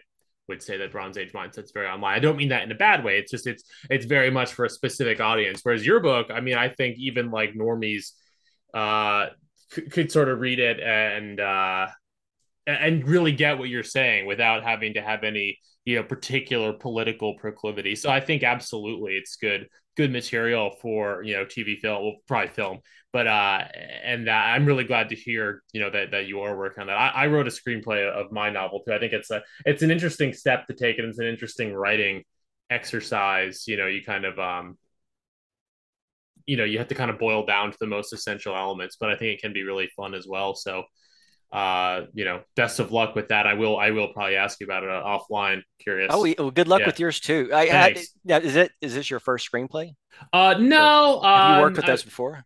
would say that Bronze Age mindset's very online. I don't mean that in a bad way. It's just it's it's very much for a specific audience. Whereas your book, I mean, I think even like normies uh could, could sort of read it and uh and really get what you're saying without having to have any you know particular political proclivity so i think absolutely it's good good material for you know tv film well probably film but uh and uh, i'm really glad to hear you know that that you are working on that. I, I wrote a screenplay of my novel too. I think it's a it's an interesting step to take and it's an interesting writing exercise. You know you kind of um you know you have to kind of boil down to the most essential elements but i think it can be really fun as well. So uh you know best of luck with that i will i will probably ask you about it uh, offline curious Oh, well, good luck Yeah. with yours too. I, I Thanks. now is it is this your first screenplay? uh no Have you um, worked with I- those before?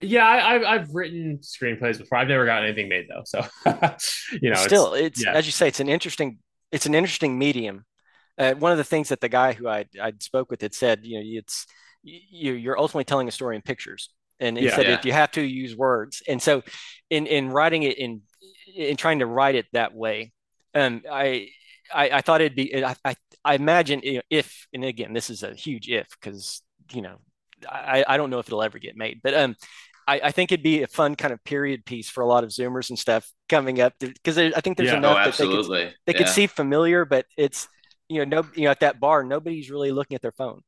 yeah I, I've, I've written screenplays before i've never gotten anything made though so [laughs] you know it's- Still, it's yeah. as you say, it's an interesting it's an interesting medium. Uh, one of the things that the guy who I I spoke with had said, you know, it's you you're ultimately telling a story in pictures, and he Yeah. said Yeah. if you have to use words, and so in in writing it in in trying to write it that way, um, I I, I thought it'd be I, I I imagine if and again this is a huge if because you know I I don't know if it'll ever get made, but um. I, I think it'd be a fun kind of period piece for a lot of Zoomers and stuff coming up because I think there's Yeah. enough Oh, that they could absolutely. they could see familiar, but it's you know no you know at that bar nobody's really looking at their phone.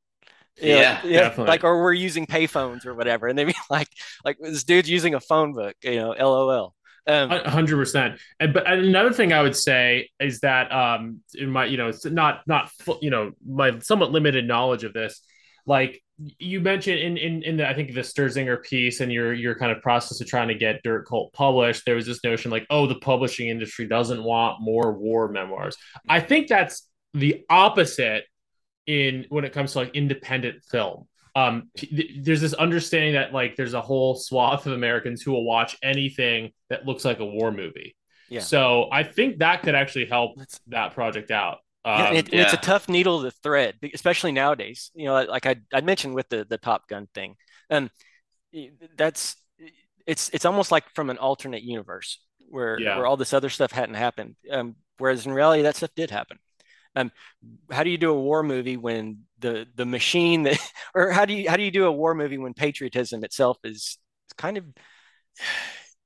You know, Yeah, you definitely. like or we're using payphones or whatever, and they be [laughs] like like this dude's using a phone book, you know, LOL. Um, hundred percent. And but another thing I would say is that um in my you know it's not not you know my somewhat limited knowledge of this, like you mentioned in in in the I think the Sterzinger piece and your your kind of process of trying to get Dirt Cult published, there was this notion like oh the publishing industry doesn't want more war memoirs. I think that's the opposite in when it comes to like independent film um th- there's this understanding that like there's a whole swath of americans who will watch anything that looks like a war movie Yeah. so i think that could actually help That's- that project out um, yeah, it, and it's a tough needle to thread, especially nowadays. You know, like I I mentioned with the the Top Gun thing, um, that's it's it's almost like from an alternate universe where Yeah. where all this other stuff hadn't happened. Um, whereas in reality, that stuff did happen. Um, how do you do a war movie when the the machine that, [laughs] or how do you how do you do a war movie when patriotism itself is kind of [sighs]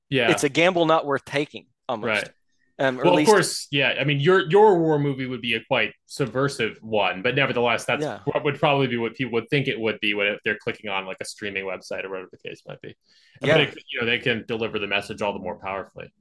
Yeah. it's a gamble not worth taking almost. Right. Um, well, of course, yeah. I mean, your your war movie would be a quite subversive one, but nevertheless, that's Yeah. what would probably be what people would think it would be when they're clicking on like a streaming website or whatever the case might be. Yeah. But it, you know, they can deliver the message all the more powerfully.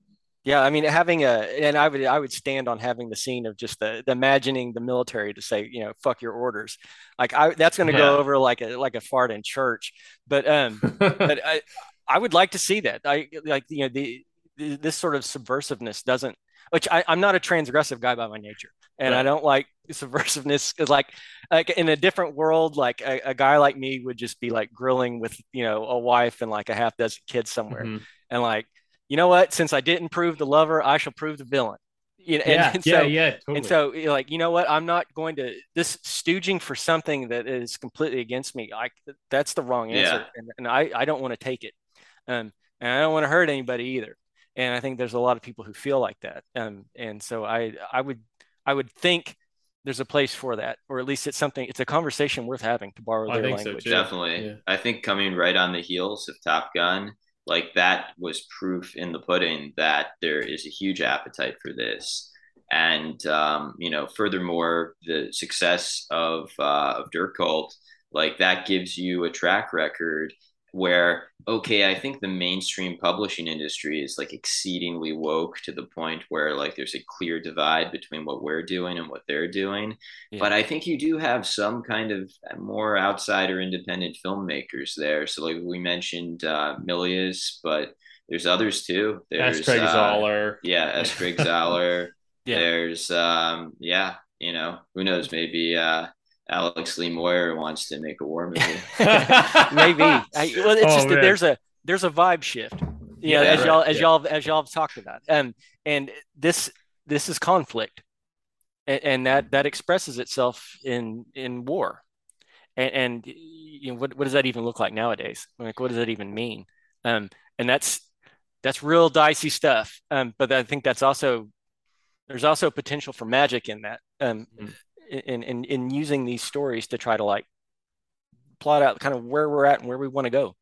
Yeah, I mean, having a, and I would, I would stand on having the scene of just the, the imagining the military to say, you know, fuck your orders. Like I, that's going to Yeah. go over like a, like a fart in church. But, um, [laughs] but I, I would like to see that. I like, you know, the, the this sort of subversiveness doesn't, which I, I'm not a transgressive guy by my nature, and I don't like [laughs] subversiveness because, like, like in a different world, like a, a guy like me would just be like grilling with, you know, a wife and like a half dozen kids somewhere, Mhm. and like, you know what? Since I didn't prove the lover, I shall prove the villain. You know, yeah, and yeah, so, yeah, totally. and so like, you know what? I'm not going to this stooging for something that is completely against me. Like that's the wrong answer, Yeah. and, and I I don't want to take it, um, and I don't want to hurt anybody either. And I think there's a lot of people who feel like that, um, and so I I would I would think there's a place for that, or at least it's something. It's a conversation worth having to borrow I their think so, language. too. Definitely. Yeah. I think coming right on the heels of Top Gun, like that was proof in the pudding that there is a huge appetite for this. And um, you know, furthermore, the success of uh, of Dirt Cult, like that gives you a track record where okay, I think the mainstream publishing industry is like exceedingly woke to the point where like there's a clear divide between what we're doing and what they're doing. Yeah. But I think you do have some kind of more outsider independent filmmakers there. So like we mentioned uh, Milius, but there's others too. There's S. Craig uh, Zahler. Yeah, S. Craig Zahler. [laughs] Yeah. There's um yeah, you know, who knows, maybe uh Alex Lee Moyer wants to make a war movie. Maybe. I, well, it's Oh, just that there's a there's a vibe shift. You know, Yeah, as right, y'all as yeah. y'all as y'all have talked about. Um, and this this is conflict, and, and that that expresses itself in in war. And, and you know, what what does that even look like nowadays? Like, what does that even mean? Um, and that's that's real dicey stuff. Um, but I think that's also there's also potential for magic in that. Um, Mhm. In in in using these stories to try to like plot out kind of where we're at and where we want to go.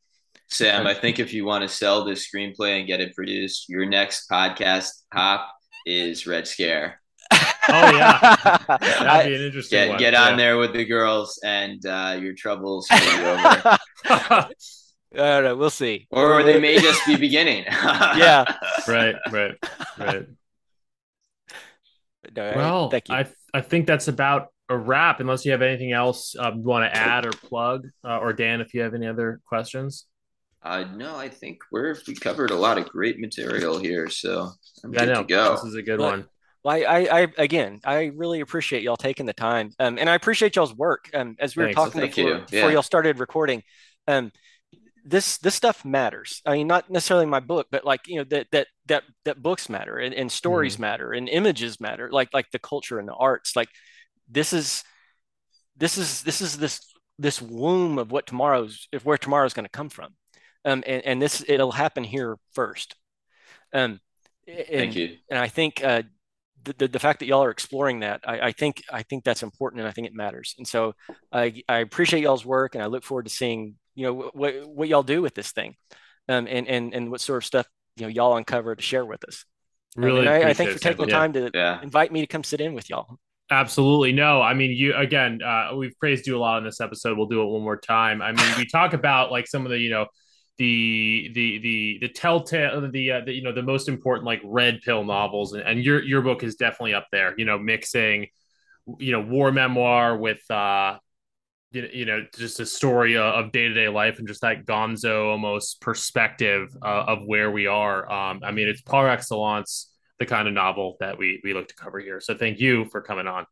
Sam, I think if you want to sell this screenplay and get it produced, your next podcast hop is Red Scare. Oh, yeah. That'd [laughs] be an interesting Get one. get yeah. on there with the girls and uh, your troubles will be over. [laughs] I don't know. We'll see. Or they may just be beginning. [laughs] Yeah. right, right, right. No, Well, thank you. I I think that's about a wrap. Unless you have anything else um, you want to add or plug, uh, or Dan, if you have any other questions. Uh, no, I think we're we covered a lot of great material here, so I'm Yeah, good to go. this is a good Well, one. Well, I, I, I, again, I really appreciate y'all taking the time, um, and I appreciate y'all's work. Um, as we were Thanks. talking Thank before, you. before Yeah. y'all started recording, um, this this stuff matters. I mean, not necessarily my book, but like you know that that that that books matter and, and stories Mm-hmm. matter and images matter. Like like the culture and the arts. Like this is this is this is this this womb of what tomorrow's if where tomorrow's going to come from, um, and, and this it'll happen here first. Um, Thank and- you. and I think uh, the, the the fact that y'all are exploring that, I, I think I think that's important, and I think it matters. And so I I appreciate y'all's work, and I look forward to seeing you know what what y'all do with this thing, um, and and and what sort of stuff you know y'all uncover to share with us. Really, and I, I thank you for taking the Yeah. time to Yeah. invite me to come sit in with y'all. Absolutely. No, I mean, you again, uh, we've praised you a lot in this episode. We'll do it one more time. I mean, we talk about like some of the, you know, the the the the telltale the, uh, the you know the most important like red pill novels and, and your your book is definitely up there you know mixing you know war memoir with uh you know, just a story uh, of day-to-day life and just that gonzo almost perspective uh, of where we are um i mean it's par excellence the kind of novel that we we look to cover here so thank you for coming on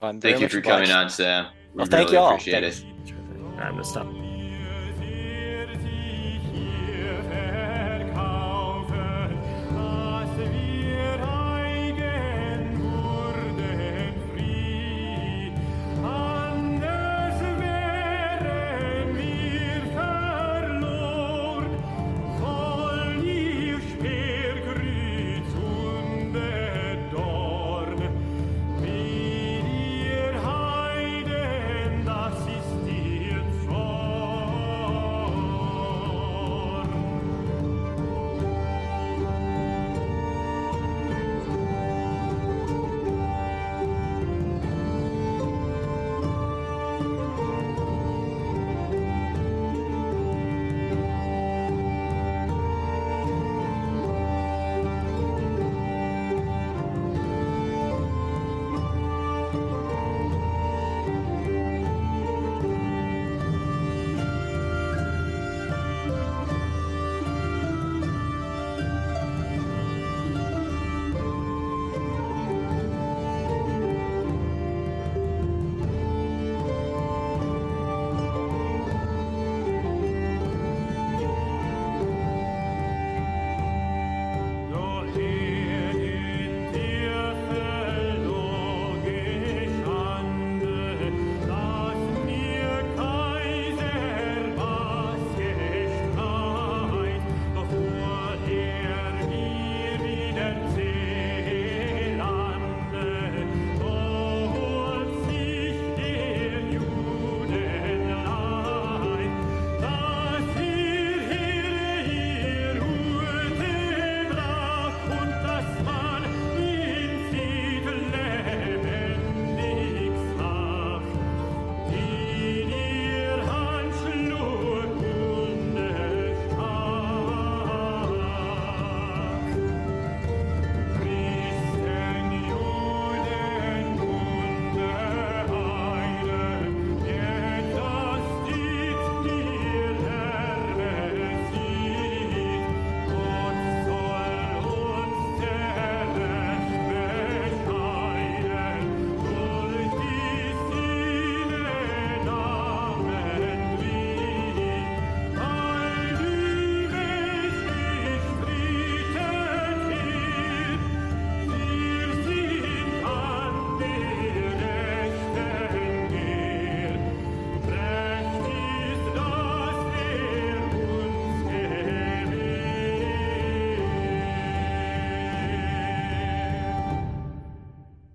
I'm Thank you for obliged. coming on, Sam. We Well, thank really y'all. appreciate Thanks. it. All right, i'm gonna stop